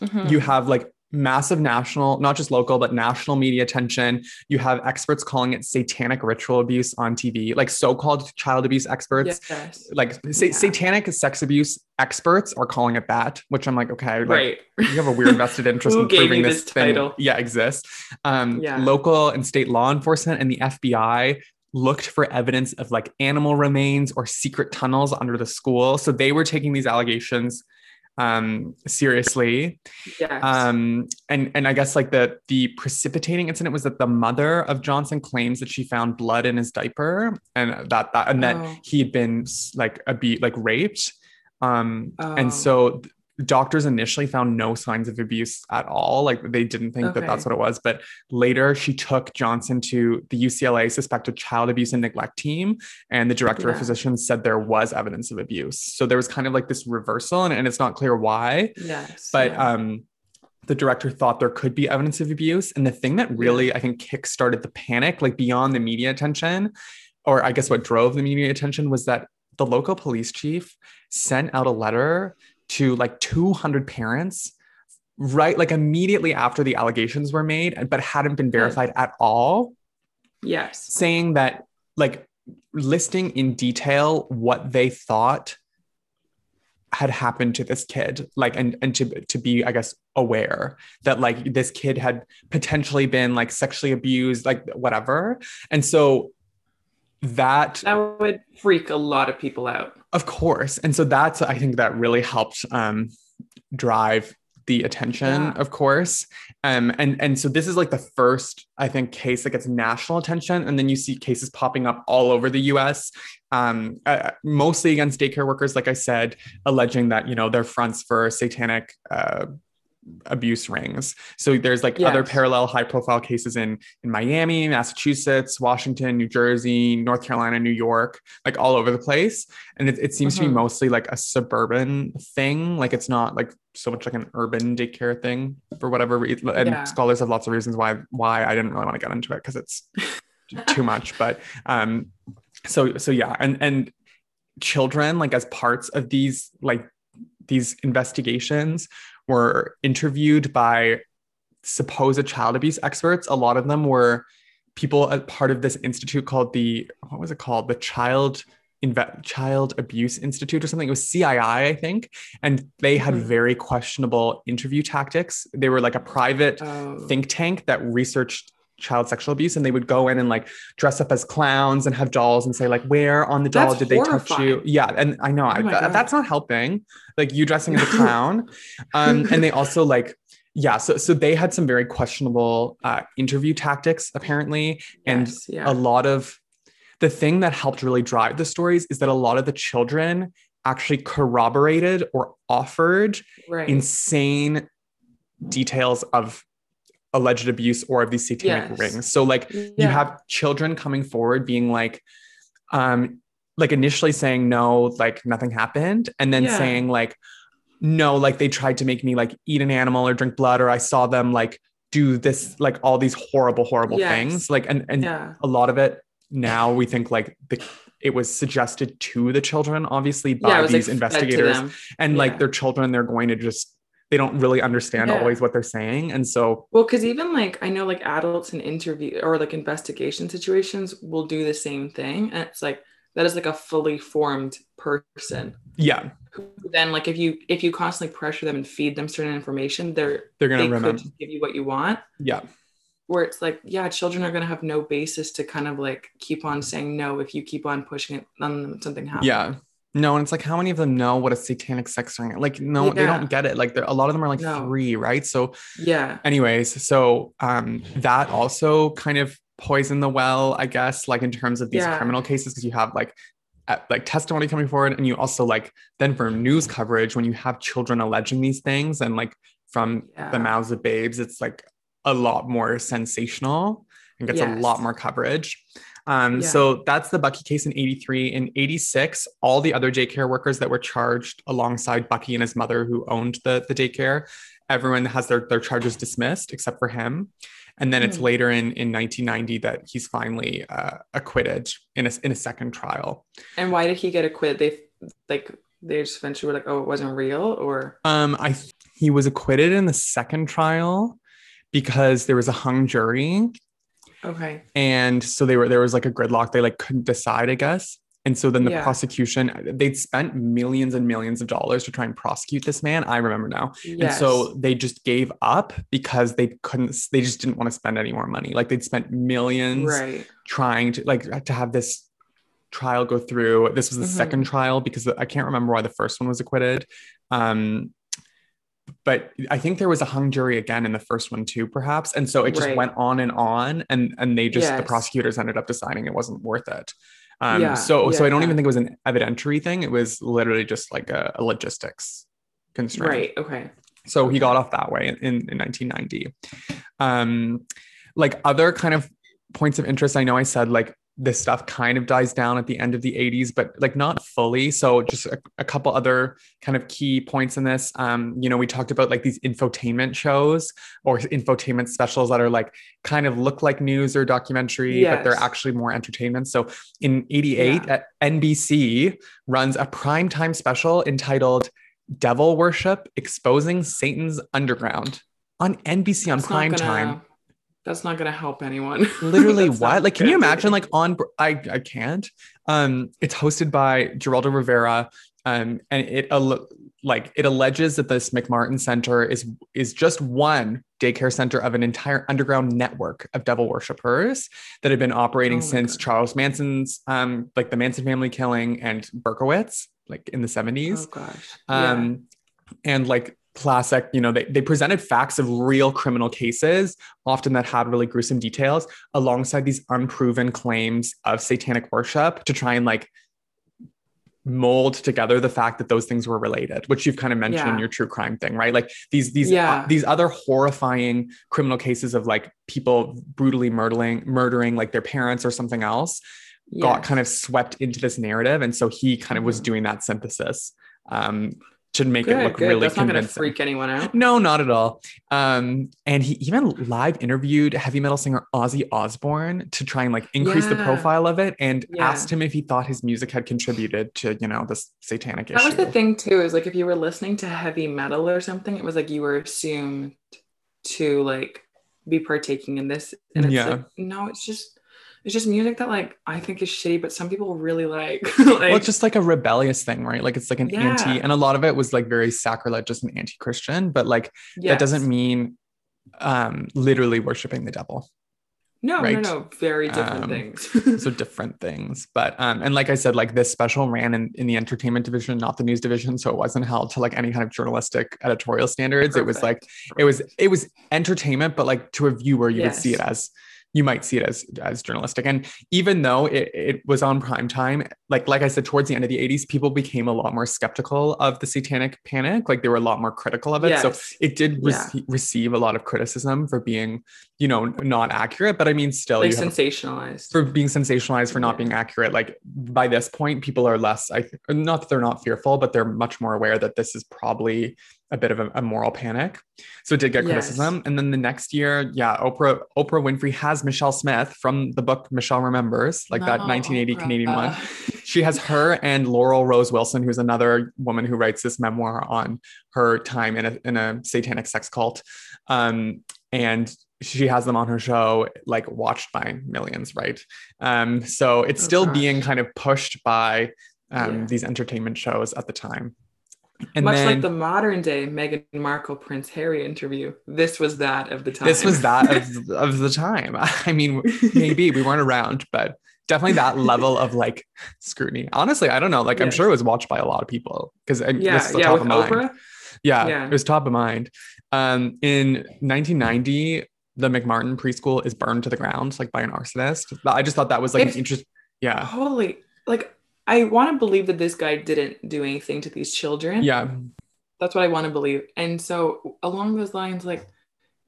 A: Mhm.
B: you have like massive national, not just local, but national media attention. You have experts calling it satanic ritual abuse on TV, like so-called child abuse experts.
A: yes.
B: Like sa-
A: Yeah.
B: satanic sex abuse experts are calling it that, which I'm like, okay, like,
A: right.
B: you have a weird vested interest in proving this,
A: this
B: thing,
A: title?
B: yeah, exists. Um,
A: Yeah.
B: Local and state law enforcement and the FBI looked for evidence of like animal remains or secret tunnels under the school. So they were taking these allegations um, seriously.
A: Yes.
B: Um, and and I guess like the the precipitating incident was that the mother of Johnson claims that she found blood in his diaper and that that and
A: Oh.
B: that he had been like a beat like raped. Um,
A: Oh.
B: and so doctors initially found no signs of abuse at all. Like they didn't think that that's what it was. But later she took Johnson to the UCLA suspected child abuse and neglect team. And the director of physicians said there was evidence of abuse. So there was kind of like this reversal and, and it's not clear why
A: yes.
B: but
A: yeah.
B: um the director thought there could be evidence of abuse and the thing that really i think kick-started the panic like beyond the media attention or i guess what drove the media attention was that the local police chief sent out a letter to like 200 parents right like immediately after the allegations were made but hadn't been verified at all
A: yes.
B: saying that like listing in detail what they thought had happened to this kid like and and to to be i guess aware that like this kid had potentially been like sexually abused like whatever and so that
A: That would freak a lot of people out.
B: Of course and so that's i think that really helped um drive the attention,
A: Yeah.
B: of course. Um, and and so this is like the first, I think, case that gets national attention, and then you see cases popping up all over the U.S. Um, uh, mostly against daycare workers, like I said, alleging that you know they're fronts for satanic uh, abuse rings. So there's like other parallel high-profile cases in in Miami, Massachusetts, Washington, New Jersey, North Carolina, New York, like all over the place. And it, it seems to be
A: Mhm.
B: mostly like a suburban thing. Like it's not like so much like an urban daycare thing for whatever reason. And
A: Yeah.
B: scholars have lots of reasons why why I didn't really want to get into it because it's too much. But um, so so yeah, and and children like as parts of these like these investigations were interviewed by supposed child abuse experts. A lot of them were people as part of this institute called the what was it called? The Child Inve- Child Abuse Institute or something. It was CII, I think, and they had
A: Mhm.
B: very questionable interview tactics. They were like a private
A: Oh.
B: think tank that researched child sexual abuse and they would go in and like dress up as clowns and have dolls and say like where on the doll
A: That's
B: did they touch you? yeah and i know
A: Oh
B: that- that's not helping like you dressing as a clown. Um and they also like yeah so so they had some very questionable uh interview tactics apparently. And
A: Yes, yeah.
B: a lot of the thing that helped really drive the stories is that a lot of the children actually corroborated or offered
A: right.
B: insane details of alleged abuse or of these satanic
A: Yes.
B: rings. So like
A: yeah.
B: you have children coming forward being like um like initially saying no like nothing happened and then
A: Yeah.
B: saying like no like they tried to make me like eat an animal or drink blood or I saw them like do this like all these horrible horrible
A: Yes.
B: things like and and
A: yeah.
B: a lot of it now we think like the it was suggested to the children obviously by
A: yeah,
B: these
A: like
B: investigators and like their children they're going to just they don't really understand
A: Yeah.
B: always what they're saying and so
A: Well, because even like I know like adults in interview or like investigation situations will do the same thing. And it's like that is like a fully formed person
B: yeah
A: who then like if you if you constantly pressure them and feed them certain information, they're
B: they're gonna
A: they
B: remember
A: give you what you want.
B: yeah
A: Where it's like, yeah, children are gonna have no basis to kind of like keep on saying no if you keep on pushing it on something happens.
B: yeah no and it's like how many of them know what a satanic sex ring like no they don't get it like a lot of them are like
A: No.
B: three right so
A: Yeah.
B: anyways so um that also kind of poisoned the well i guess like in terms of these
A: Yeah.
B: criminal cases because you have like like testimony coming forward and you also like then for news coverage when you have children alleging these things and like from
A: Yeah.
B: the mouths of babes it's like a lot more sensational and gets a lot more coverage um,
A: Yeah.
B: so that's the Buckey case in 83. In 86, all the other daycare workers that were charged alongside Buckey and his mother, who owned the, the daycare, everyone has their, their charges dismissed except for him. And then it's
A: Hmm.
B: later in, in 1990 that he's finally uh, acquitted in a, in a second trial.
A: And why did he get acquitted? They like they just eventually were like, oh, it wasn't real, or
B: Um, I th- he was acquitted in the second trial because there was a hung jury
A: okay.
B: and so they were there was like a gridlock they like couldn't decide i guess and so then the
A: Yeah.
B: prosecution they'd spent millions and millions of dollars to try and prosecute this man i remember now
A: Yes.
B: and so they just gave up because they couldn't they just didn't want to spend any more money like they'd spent millions
A: right.
B: trying to like to have this trial go through this was the
A: Mhm.
B: second trial because i can't remember why the first one was acquitted um but i think there was a hung jury again in the first one too perhaps and so it just
A: Right.
B: went on and on and and they just the prosecutors ended up deciding it wasn't worth it um
A: Yeah,
B: so so i don't
A: yeah.
B: even think it was an evidentiary thing it was literally just like a, a logistics constraint
A: Right. Okay.
B: so he got off that way in, in, in 1990. Um, like other kind of points of interest, I know I said like this stuff kind of dies down at the end of the 80s, but like not fully. So just a, a couple other kind of key points in this. Um, you know, we talked about like these infotainment shows or infotainment specials that are like kind of look like news or documentary, but they're actually more entertainment. So in 88
A: Yeah.
B: at NBC runs a primetime special entitled Devil Worship Exposing Satan's Underground on NBC on prime time.
A: That's not gonna help anyone.
B: Literally, what? Like, can you imagine? Like on, I I can't. Um, it's hosted by Geraldo Rivera, um, and it al- like it alleges that this McMartin Center is is just one daycare center of an entire underground network of devil worshippers that have been operating
A: Oh
B: since
A: God.
B: Charles Manson's, um, like the Manson family killing and Berkowitz, like in the seventies
A: oh gosh. Yeah.
B: um and like classic, you know, they, they presented facts of real criminal cases, often that had really gruesome details, alongside these unproven claims of satanic worship to try and like mold together the fact that those things were related which you've kind of mentioned
A: Yeah.
B: in your true crime thing right like these these
A: Yeah.
B: uh, these other horrifying criminal cases of like people brutally murdering murdering like their parents or something else got kind of swept into this narrative and so he kind of was
A: Mhm.
B: doing that synthesis um to make
A: good,
B: it look really
A: good.
B: really
A: That's not going to freak anyone out.
B: no, not at all. Um, and he even live interviewed heavy metal singer Ozzy Osbourne to try and like increase the profile of it and
A: Yeah.
B: asked him if he thought his music had contributed to, you know, this satanic
A: That
B: issue.
A: That was the thing too. Is like if you were listening to heavy metal or something, it was like you were assumed to like be partaking in this, and it's
B: Yeah.
A: like no, it's just it's just music that like I think is shitty, but some people really like. like
B: well, it's just like a rebellious thing, right? Like it's like an anti, and a lot of it was like very sacrilegious and anti-Christian, but like that doesn't mean um literally worshiping the devil.
A: no,
B: right.
A: no, no, very different
B: Um,
A: things.
B: so different things but um and like i said like this special ran in, in the entertainment division not the news division so it wasn't held to like any kind of journalistic editorial standards it was like
A: Perfect.
B: it was it was entertainment but like to a viewer you would see it as you might see it as as journalistic and even though it, it was on prime time like like i said towards the end of the 80s people became a lot more skeptical of the satanic panic like they were a lot more critical of it so it did
A: Yeah.
B: receive a lot of criticism for being you know not accurate but i mean still
A: like sensationalized.
B: for being sensationalized for not
A: Yeah.
B: being accurate like by this point people are less i not that they're not fearful but they're much more aware that this is probably a bit of a, a moral panic so it did get
A: Yes.
B: criticism and then the next year yeah oprah oprah winfrey has michelle smith from the book michelle remembers like that
A: No,
B: 1980 canadian one she has her and Laurel Rose Willson, who's another woman who writes this memoir on her time in a, in a satanic sex cult. Um, and she has them on her show, like watched by millions, right? Um, so it's
A: Oh,
B: still
A: gosh.
B: being kind of pushed by um,
A: Yeah.
B: these entertainment shows at the time. And
A: Much
B: then
A: like the modern day Meghan Markle Prince Harry interview, this was that of the time.
B: this was that of, of the time. I mean, maybe we weren't around, but definitely that level of like scrutiny. Honestly, I don't know. Like I'm sure it was watched by a lot of people because
A: yeah,
B: this is the
A: yeah,
B: top
A: with
B: of mind.
A: Oprah.
B: Yeah,
A: Yeah.
B: it was top of mind. Um, in 1990, the McMartin preschool is burned to the ground, like by an arsonist. I just thought that was like
A: If-
B: an interest. Yeah,
A: Holy, like I want to believe that this guy didn't do anything to these children.
B: yeah,
A: that's what I want to believe. And so along those lines, like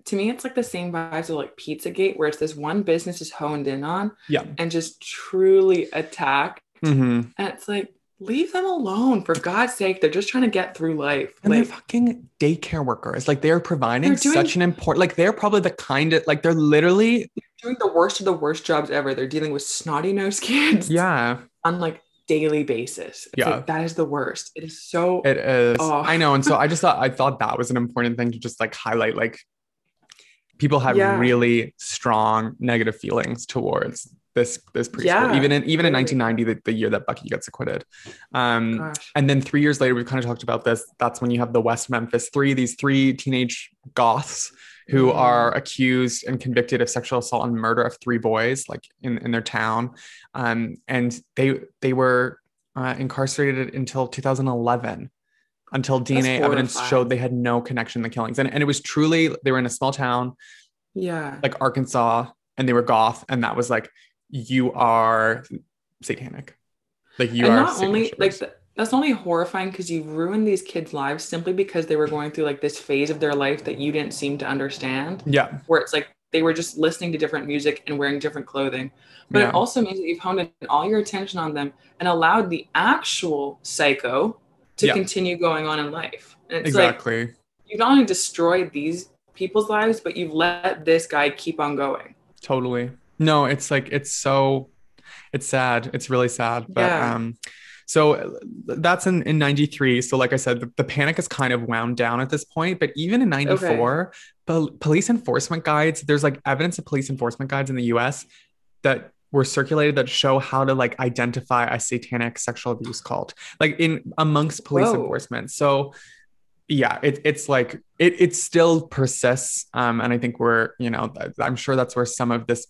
A: to me, it's like the same vibes of like Pizzagate, where it's this one business is honed in on
B: yeah.
A: and just truly attacked.
B: hmm
A: And it's like, leave them alone for God's sake. They're just trying to get through life.
B: And
A: like,
B: they're fucking daycare workers. Like they're providing
A: They're doing-
B: such an important. Like they're probably the kind of like they're literally
A: doing the worst of the worst jobs ever. They're dealing with snotty nose kids
B: yeah.
A: I'm like daily basis. It's
B: Yeah.
A: like, that is the worst. It is so
B: It is.
A: Oh.
B: I know. And so I just thought I thought that was an important thing to just like highlight. Like people have
A: Yeah.
B: really strong negative feelings towards this this preschool.
A: Yeah,
B: even in even in 1990, the, the year that Buckey gets acquitted. Um,
A: gosh.
B: and then three years later, we've kind of talked about this. That's when you have the West Memphis Three, these three teenage goths who
A: Mhm.
B: are accused and convicted of sexual assault and murder of three boys, like in, in their town. Um, and they they were uh, incarcerated until 2011, until DNA evidence showed they had no connection to the killings. And, and it was truly they were in a small town
A: Yeah.
B: like Arkansas, and they were goth, and that was like you are satanic. Like you
A: and
B: are
A: not only like
B: worshippers.
A: Th- that's not only horrifying because you've ruined these kids' lives simply because they were going through like this phase of their life that you didn't seem to understand,
B: yeah,
A: where it's like they were just listening to different music and wearing different clothing. But
B: yeah.
A: it also means that you've honed in all your attention on them and allowed the actual psycho to
B: Yeah.
A: continue going on in life. It's like
B: exactly.
A: you've not only destroyed these people's lives, but you've let this guy keep on going.
B: totally no it's like it's so it's sad it's really sad but
A: Yeah.
B: um so uh, that's in in 93 so like i said the, the panic is kind of wound down at this point but even in 94 pol- police enforcement guides there's like evidence of police enforcement guides in the us that were circulated that show how to like identify a satanic sexual abuse cult like in amongst police
A: Whoa.
B: enforcement. So yeah it, it's like it, it still persists um and i think we're you know i'm sure that's where some of this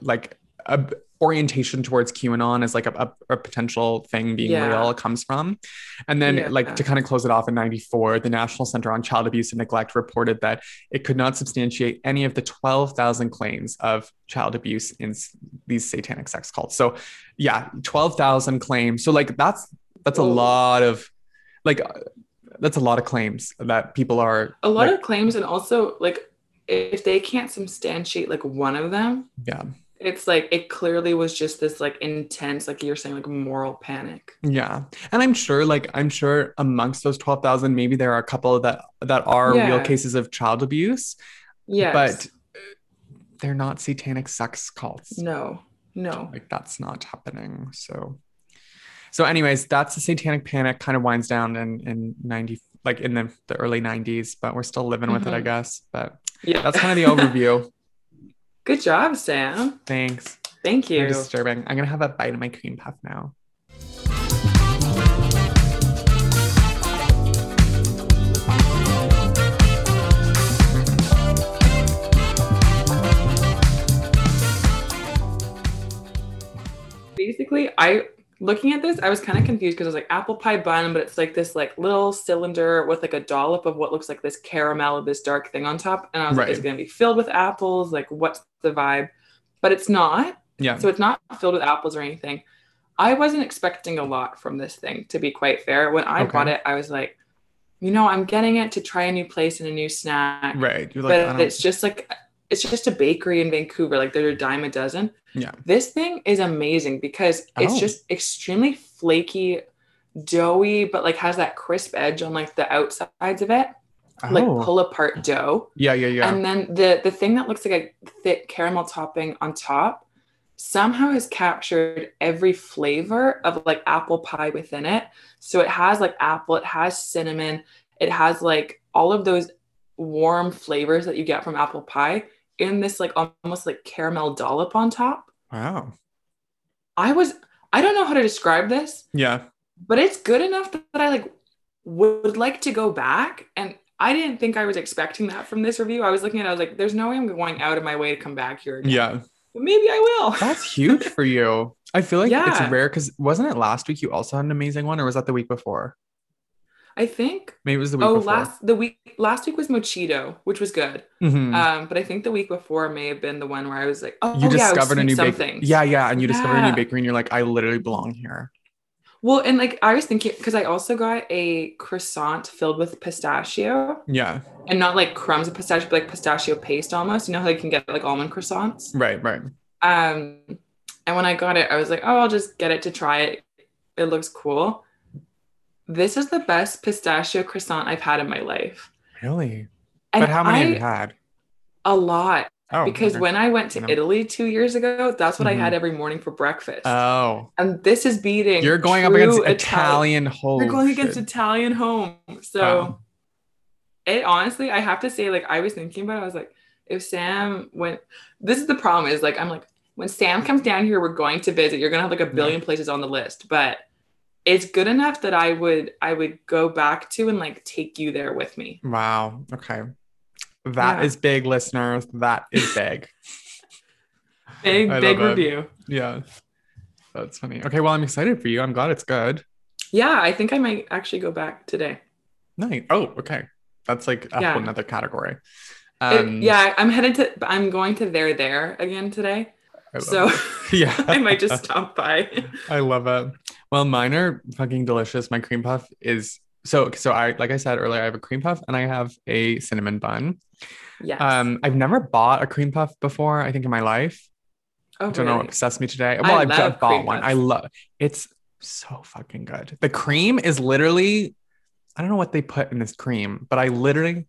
B: like ab- orientation towards QAnon as like a, a, a potential thing being
A: Yeah.
B: real comes from. And then,
A: Yeah.
B: like, to kind of close it off in 94, the National Center on Child Abuse and Neglect reported that it could not substantiate any of the 12,000 claims of child abuse in s- these satanic sex cults. So, yeah, 12,000 claims. So, like, that's that's a lot of like that's a lot of claims that people are
A: a lot
B: like,
A: of claims and also like if they can't substantiate like one of them
B: yeah
A: it's like it clearly was just this like intense like you're saying like moral panic
B: Yeah. And I'm sure like I'm sure amongst those 12,000 maybe there are a couple that that are real cases of child abuse,
A: yeah
B: but they're not satanic sex cults.
A: no no
B: Like that's not happening. So so anyways, that's the satanic panic kind of winds down in in 90 like in the, the early 90s, but we're still living with it, I
A: Mhm.
B: guess. But
A: yeah
B: that's kind of the overview.
A: Good job sam
B: Thanks.
A: thank
B: Very
A: You're
B: disturbing. I'm gonna have a bite of my cream puff now.
A: basically i looking at this i was kind of confused because it was like apple pie bun but it's like this like little cylinder with like a dollop of what looks like this caramel of this dark thing on top and i was like is it going to be filled with apples like what's the vibe but it's not
B: Yeah.
A: So it's not filled with apples or anything. I wasn't expecting a lot from this thing, to be quite fair. When I
B: Okay.
A: bought it, I was like, you know, I'm getting it to try a new place and a new snack.
B: right. You're like,
A: but it's just like it's just a bakery in Vancouver. Like they're a dime a dozen.
B: Yeah.
A: This thing is amazing because it's
B: Oh.
A: just extremely flaky, doughy, but like has that crisp edge on like the outsides of it. Like
B: Oh.
A: pull apart dough.
B: yeah, yeah, yeah.
A: And then the the thing that looks like a thick caramel topping on top somehow has captured every flavor of like apple pie within it. So it has like apple, it has cinnamon, it has like all of those warm flavors that you get from apple pie in this like almost like caramel dollop on top.
B: wow.
A: I was I don't know how to describe this,
B: Yeah.
A: but it's good enough that I like would like to go back and I didn't think I was expecting that from this review. I was looking at it, I was like, there's no way I'm going out of my way to come back here. Again.
B: Yeah.
A: But maybe I will.
B: That's huge for you. I feel like
A: Yeah.
B: it's rare because wasn't it last week you also had an amazing one, or was that the week before?
A: I think.
B: Maybe it was the week
A: Oh,
B: before.
A: last the week last week was Mochito, which was good.
B: Mhm.
A: Um, but I think the week before may have been the one where I was like, oh,
B: you
A: yeah, was
B: discovered a new
A: something.
B: bakery. Yeah, yeah, and you discovered a new bakery, and you're like, I literally belong here.
A: Well, and like I was thinking because I also got a croissant filled with pistachio
B: Yeah.
A: and not like crumbs of pistachio, but like pistachio paste almost. You know how you can get like almond croissants.
B: Right. Right.
A: Um, and when I got it, I was like, oh, I'll just get it to try it. It looks cool. This is the best pistachio croissant I've had in my life.
B: Really.
A: And
B: but how many have you had?
A: A lot.
B: Oh,
A: because
B: okay.
A: when I went to
B: Yeah.
A: Italy two years ago, that's what
B: Mhm.
A: I had every morning for breakfast.
B: Oh,
A: and this is beating.
B: you're going up against
A: Itali-
B: Italian. Holy
A: You're going against
B: shit.
A: Italian home. So
B: Wow.
A: it honestly, I have to say, like I was thinking about it, I was like, if Sam went this is the problem, is like I'm like, when Sam comes down here, we're going to visit. You're gonna have like a billion places on the list, but it's good enough that I would I would go back to and like take you there with me.
B: Wow. Okay. That is
A: Yeah.
B: big, listeners. That is big.
A: Big,
B: I
A: big
B: love it.
A: review.
B: yeah. That's funny. Okay. Well, I'm excited for you. I'm glad it's good.
A: Yeah, I think I might actually go back today.
B: Nice. Oh, okay. That's like a
A: Yeah.
B: whole nother category.
A: It-
B: Um,
A: yeah, I'm headed to I'm going to there there again today.
B: I love
A: So
B: yeah,
A: I might just stop by.
B: I love it. Well, mine are fucking delicious. My cream puff is so so. I like I said earlier, I have a cream puff and I have a cinnamon bun.
A: Yes.
B: Um, I've never bought a cream puff before. I think in my life.
A: oh,
B: I don't know what obsessed me today. Well, I've, bought
A: cream
B: one. I love it's so fucking good. The cream is literally, I don't know what they put in this cream, but I literally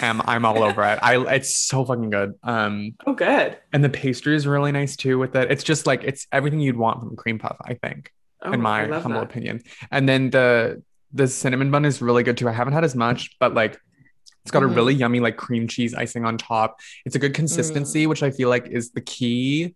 B: am I'm all over it. I it's so fucking good. Um,
A: Oh, good.
B: and the pastry is really nice too with it. It's just like it's everything you'd want from a cream puff, I think,
A: Oh,
B: in my humble
A: that.
B: opinion. And then the the cinnamon bun is really good too. I haven't had as much, but like it's got
A: Mhm.
B: a really yummy like cream cheese icing on top. It's a good consistency, which I feel like is the key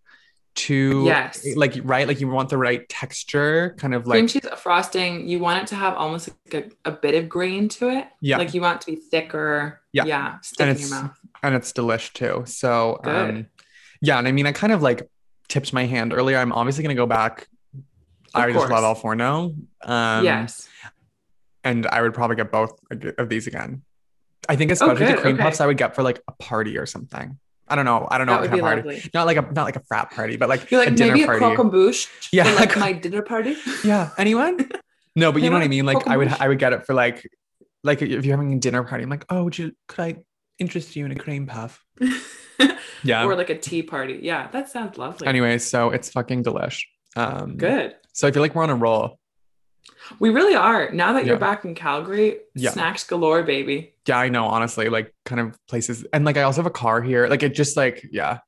B: to
A: Yes.
B: like right like you want the right texture kind of like Cream
A: cheese frosting, you want it to have almost like a, a bit of grain to it.
B: Yeah.
A: Like you want it to be thicker.
B: Yeah.
A: Yeah. Stick
B: And
A: in your
B: it's-
A: mouth.
B: and it's delish too. So
A: Good.
B: um yeah, and I mean I kind of like tipped my hand earlier, I'm obviously gonna go back.
A: Of
B: I just love Al Forno. Um,
A: yes.
B: and I would probably get both of these again. I think especially
A: good,
B: the cream
A: okay.
B: puffs I would get for like a party or something. I don't know. I don't know
A: That
B: what
A: would
B: kind
A: be
B: of party.
A: lovely.
B: Not like a not like a frat party, but like,
A: You're
B: a
A: like
B: dinner
A: maybe a
B: party.
A: croquembouche
B: Yeah,
A: for like
B: like-
A: my dinner party.
B: Yeah, anyone? No, but you know what I mean. Like I would I would get it for like like if you're having a dinner party. I'm like, oh, would you could I interest you in a cream puff? Yeah.
A: Or like a tea party. Yeah, that sounds lovely.
B: anyway, so it's fucking delish. Um,
A: Good.
B: So I feel like we're on a roll.
A: We really are. Now that you're back in Calgary,
B: Yeah.
A: snacks galore, baby.
B: Yeah, I know. Honestly, like kind of places, and like I also have a car here. Like it just like yeah,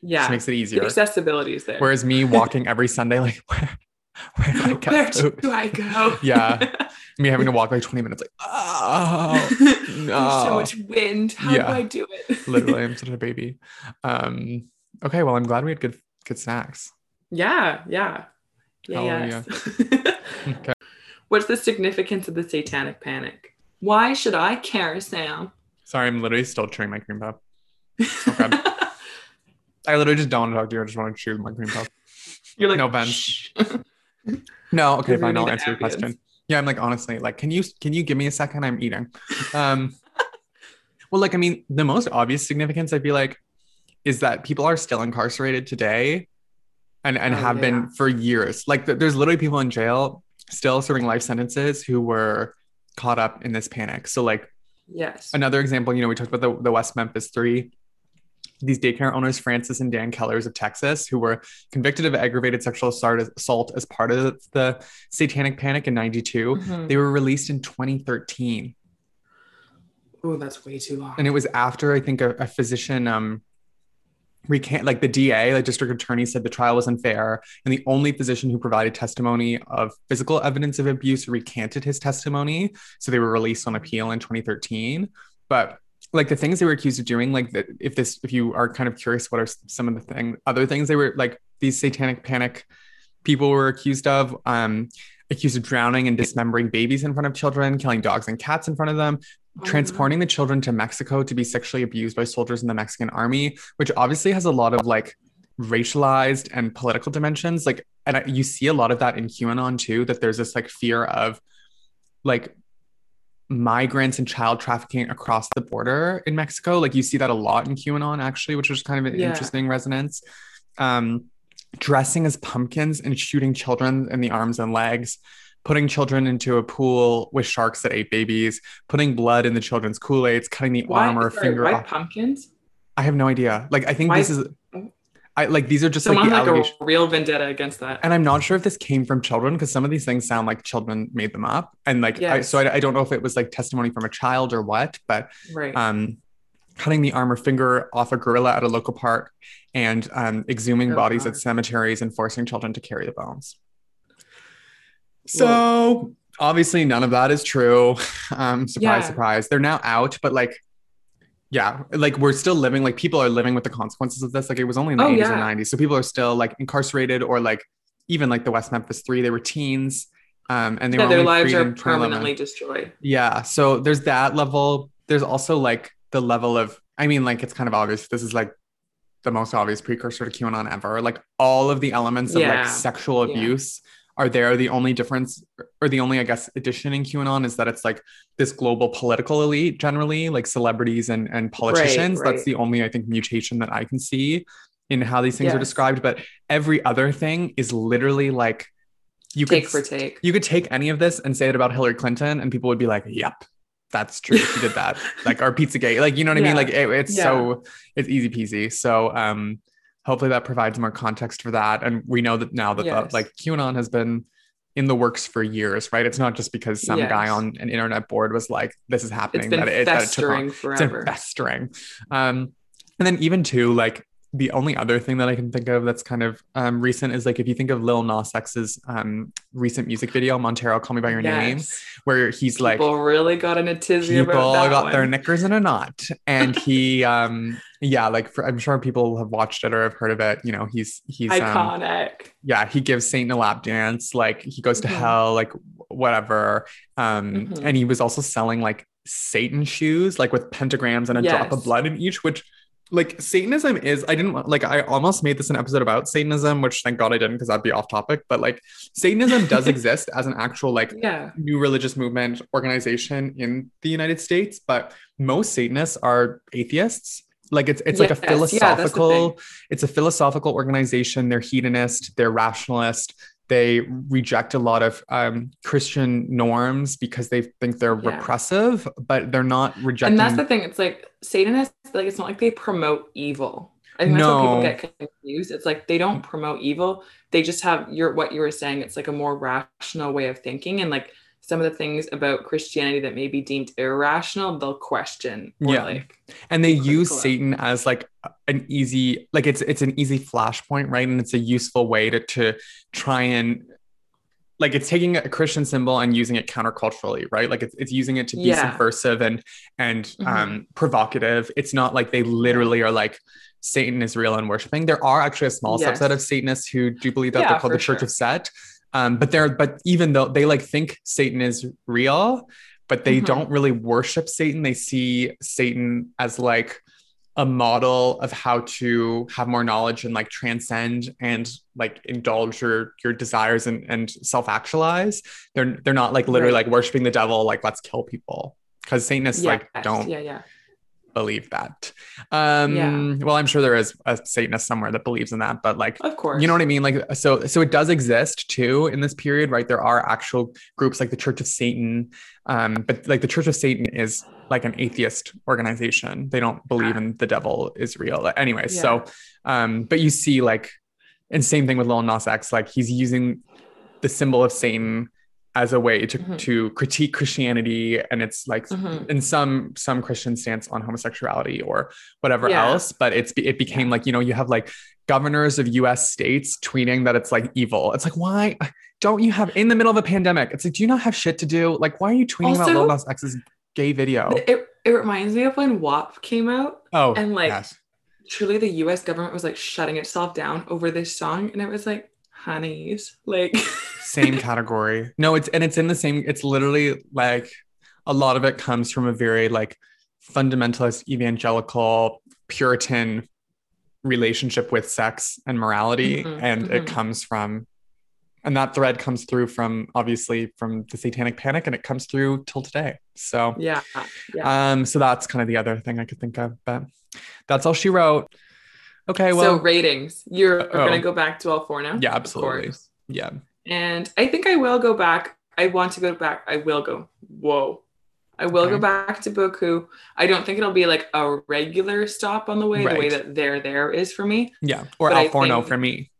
A: Yeah.
B: just makes it
A: the
B: easier.
A: accessibility is there.
B: Whereas me walking every Sunday, like where, where do I get
A: Where
B: food?
A: do I go?
B: Yeah. Me having to walk like 20 minutes, like oh, no.
A: so much wind. How
B: Yeah.
A: do I do it?
B: literally, I'm such a baby. Um, okay, well, I'm glad we had good good snacks.
A: Yeah, yeah. Yeah, yes.
B: Okay.
A: What's the significance of the satanic panic? Why should I care, Sam?
B: Sorry, I'm literally still chewing my cream puff. Okay. I literally just don't want to talk to you. I just want to chew my cream puff.
A: You're like
B: No offense. No, okay, fine. I'll answer your question. Yeah, I'm like honestly, like, can you can you give me a second? I'm eating. Um, well, like, I mean, the most obvious significance I feel like is that people are still incarcerated today, and and
A: Oh,
B: have
A: yeah.
B: been for years. Like, th- there's literally people in jail still serving life sentences who were caught up in this panic. So, like,
A: Yes.
B: another example, you know, we talked about the, the West Memphis Three. These daycare owners, Francis and Dan Kellers of Texas, who were convicted of aggravated sexual assault, as part of the satanic panic in 92,
A: Mhm.
B: they were released in 2013.
A: Oh, that's way too long.
B: And it was after, I think, a, a physician um, recant, like the DA, the district attorney said the trial was unfair. And the only physician who provided testimony of physical evidence of abuse recanted his testimony. So they were released on appeal in 2013. But like the things they were accused of doing, like that, if this, if you are kind of curious, what are some of the thing, other things they were like these satanic panic people were accused of, um, accused of drowning and dismembering babies in front of children, killing dogs and cats in front of them, transporting the children to Mexico to be sexually abused by soldiers in the Mexican army, which obviously has a lot of like racialized and political dimensions. Like, and I, you see a lot of that in QAnon too, that there's this like fear of like migrants and child trafficking across the border in Mexico. Like, you see that a lot in QAnon actually, which was kind of an
A: Yeah.
B: interesting resonance. Um, dressing as pumpkins and shooting children in the arms and legs putting children into a pool with sharks that ate babies, putting blood in the children's Kool-Aids, cutting the
A: Why,
B: arm or
A: sorry,
B: finger
A: why
B: off.
A: pumpkins?
B: I have no idea. Like I think
A: Why-
B: this is I like these are just like the
A: like a real vendetta against that.
B: And I'm not sure if this came from children because some of these things sound like children made them up. And like, I, so I, I don't know if it was like testimony from a child or what, but
A: right.
B: um, cutting the arm or finger off a gorilla at a local park and um, exhuming
A: Oh,
B: bodies
A: God.
B: at cemeteries and forcing children to carry the bones. So obviously, none of that is true. Um, surprise,
A: Yeah.
B: surprise. They're now out, but like, yeah, like we're still living, like people are living with the consequences of this. Like it was only in the
A: Oh,
B: 80s
A: yeah.
B: and 90s. So people are still like incarcerated or like even like the West Memphis Three, they were teens. Um, and they
A: yeah,
B: were
A: their lives are permanently destroyed.
B: Yeah. So there's that level. There's also like the level of, I mean, like it's kind of obvious. This is like the most obvious precursor to QAnon ever. Like all of the elements of
A: Yeah.
B: like sexual
A: Yeah.
B: Are there. The only difference, or the only, I guess, addition in QAnon is that it's like this global political elite generally, like celebrities and, and politicians.
A: right.
B: That's the only, I think, mutation that I can see in how these things are described. But every other thing is literally like, you
A: Take
B: could
A: for take.
B: you could take any of this and say it about Hillary Clinton, and people would be like, "Yep, that's true. She did that." like our Pizzagate, like you know what I mean? Like it- it's
A: Yeah.
B: so it's easy peasy. So um, hopefully that provides more context for that, and we know that now that the, like QAnon has been in the works for years, right? It's not just because some guy on an internet board was like, "This is happening."
A: It's been
B: that it, that it
A: festering
B: it's
A: forever.
B: been festering. Um, and then even too, like the only other thing that I can think of that's kind of um, recent is like if you think of Lil Nas X's um, recent music video, Montero, "Call Me by Your Name," where he's like,
A: people really got in a tizzy
B: people
A: about that
B: got
A: one.
B: their knickers in a knot, and he, um, yeah, like for, I'm sure people have watched it or have heard of it. You know, he's he's um,
A: iconic.
B: yeah, he gives Satan a lap dance, like he goes to
A: Mhm.
B: hell, like whatever. Um,
A: Mhm.
B: and he was also selling like Satan shoes, like with pentagrams and a drop of blood in each, which like Satanism is, I didn't like, I almost made this an episode about Satanism, which thank God I didn't because that'd be off topic. But like, Satanism does exist as an actual, like,
A: Yeah.
B: new religious movement organization in the United States. But most Satanists are atheists. Like, it's, it's like a
A: Yes, yeah,
B: philosophical, it's a philosophical organization. They're hedonist, they're rationalist. They reject a lot of um, Christian norms because they think they're
A: Yeah.
B: repressive, but they're not rejecting.
A: And that's the thing. It's like Satanists, like it's not like they promote evil. I think that's
B: No.
A: where people get confused. It's like they don't promote evil. They just have your what you were saying. It's like a more rational way of thinking. And like some of the things about Christianity that may be deemed irrational, they'll question. Or
B: Yeah.
A: like
B: and they use satan as like an easy like it's it's an easy flashpoint right and it's a useful way to to try and like it's taking a christian symbol and using it counterculturally right like it's, it's using it to be
A: Yeah.
B: subversive and and
A: Mhm.
B: um provocative it's not like they literally are like satan is real and worshiping there are actually a small
A: Yes.
B: subset of satanists who do believe that
A: Yeah,
B: they're called the church
A: sure.
B: of set um but they're but even though they like think satan is real but they
A: Mhm.
B: don't really worship Satan. They see Satan as like a model of how to have more knowledge and like transcend and like indulge your your desires and, and self-actualize. They're they're not like literally
A: Right.
B: like worshiping the devil, like let's kill people. Because Satanists like
A: Yes,
B: don't
A: Yeah, yeah.
B: Believe that. Um
A: Yeah.
B: well, I'm sure there is a Satanist somewhere that believes in that, but like
A: Of course.
B: you know what I mean? Like so so it does exist too in this period, right? There are actual groups like the Church of Satan. Um, but like the Church of Satan is like an atheist organization. They don't believe in the devil is real. Anyway, so um, but you see like and same thing with Lil Nas X, like he's using the symbol of Satan as a way to
A: Mhm.
B: to critique Christianity and it's like
A: Mhm.
B: in some some Christian stance on homosexuality or whatever
A: Yeah.
B: else. But it's it became like you know you have like governors of U.S. states tweeting that it's like evil. It's like why don't you have in the middle of a pandemic? It's like do you not have shit to do? Like why are you tweeting about
A: Also-
B: Lil Nas X's gay video?
A: It, it reminds me of when WAP came out.
B: oh,
A: and, like,
B: yes.
A: Truly, the US government was like shutting itself down over this song. And it was like, honeys, like,
B: same category. No, it's and it's in the same. It's literally like a lot of it comes from a very like fundamentalist evangelical Puritan relationship with sex and morality,
A: Mhm,
B: and it
A: mhm.
B: comes from. And that thread comes through from obviously from the Satanic Panic, and it comes through till today. So,
A: yeah. Yeah.
B: um, so that's kind of the other thing I could think of, but that's all she wrote. Okay, well,
A: so ratings. You're
B: Oh.
A: going to go back to Al Forno now?
B: yeah, absolutely, yeah.
A: And I think I will go back. I want to go back. I will go. Whoa. I will
B: Okay.
A: go back to Beaucoup. I don't think it'll be like a regular stop on the way, the way
B: Right.
A: that there there is for me.
B: Yeah, or
A: But I
B: Al Forno
A: think-
B: for me.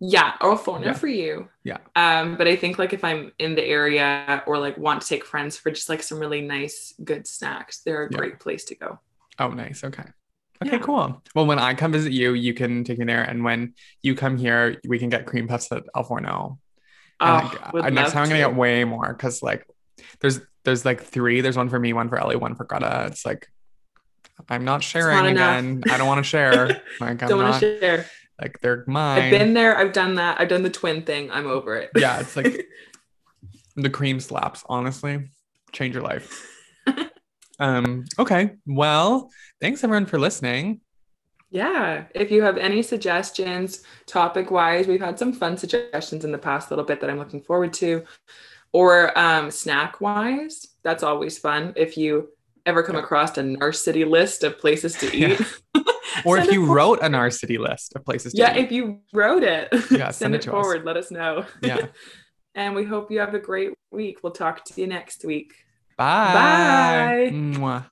A: Yeah, or Forno
B: Yeah.
A: for you.
B: Yeah.
A: Um, but I think like if I'm in the area or like want to take friends for just like some really nice, good snacks, they're a
B: Yeah.
A: great place to go.
B: Oh, nice. Okay. Okay,
A: Yeah.
B: cool. Well, when I come visit you, you can take me there, and when you come here, we can get cream puffs at Al Forno. And,
A: Oh,
B: like, uh, next time I'm gonna
A: to.
B: get way more because like there's there's like three. There's one for me, one for Ellie, one for Greta. It's like I'm not sharing
A: not
B: again. I don't want to share. Like I'm
A: Don't want to share.
B: like they're mine.
A: I've been there. I've done that. I've done the twin thing. I'm over it.
B: yeah, it's like the cream slaps. Honestly, change your life. um. Okay. Well, thanks everyone for listening.
A: Yeah. If you have any suggestions, topic wise, we've had some fun suggestions in the past little bit that I'm looking forward to. Or um, snack wise, that's always fun. If you ever come
B: Yeah.
A: across a Nurse City list of places to eat.
B: Or if you wrote a our city list of places to
A: Yeah,
B: eat.
A: if you wrote it,
B: Yeah,
A: send,
B: send it
A: it
B: to us.
A: forward. Let us know.
B: Yeah.
A: and we hope you have a great week. We'll talk to you next week.
B: Bye.
A: Bye.
B: Mwah.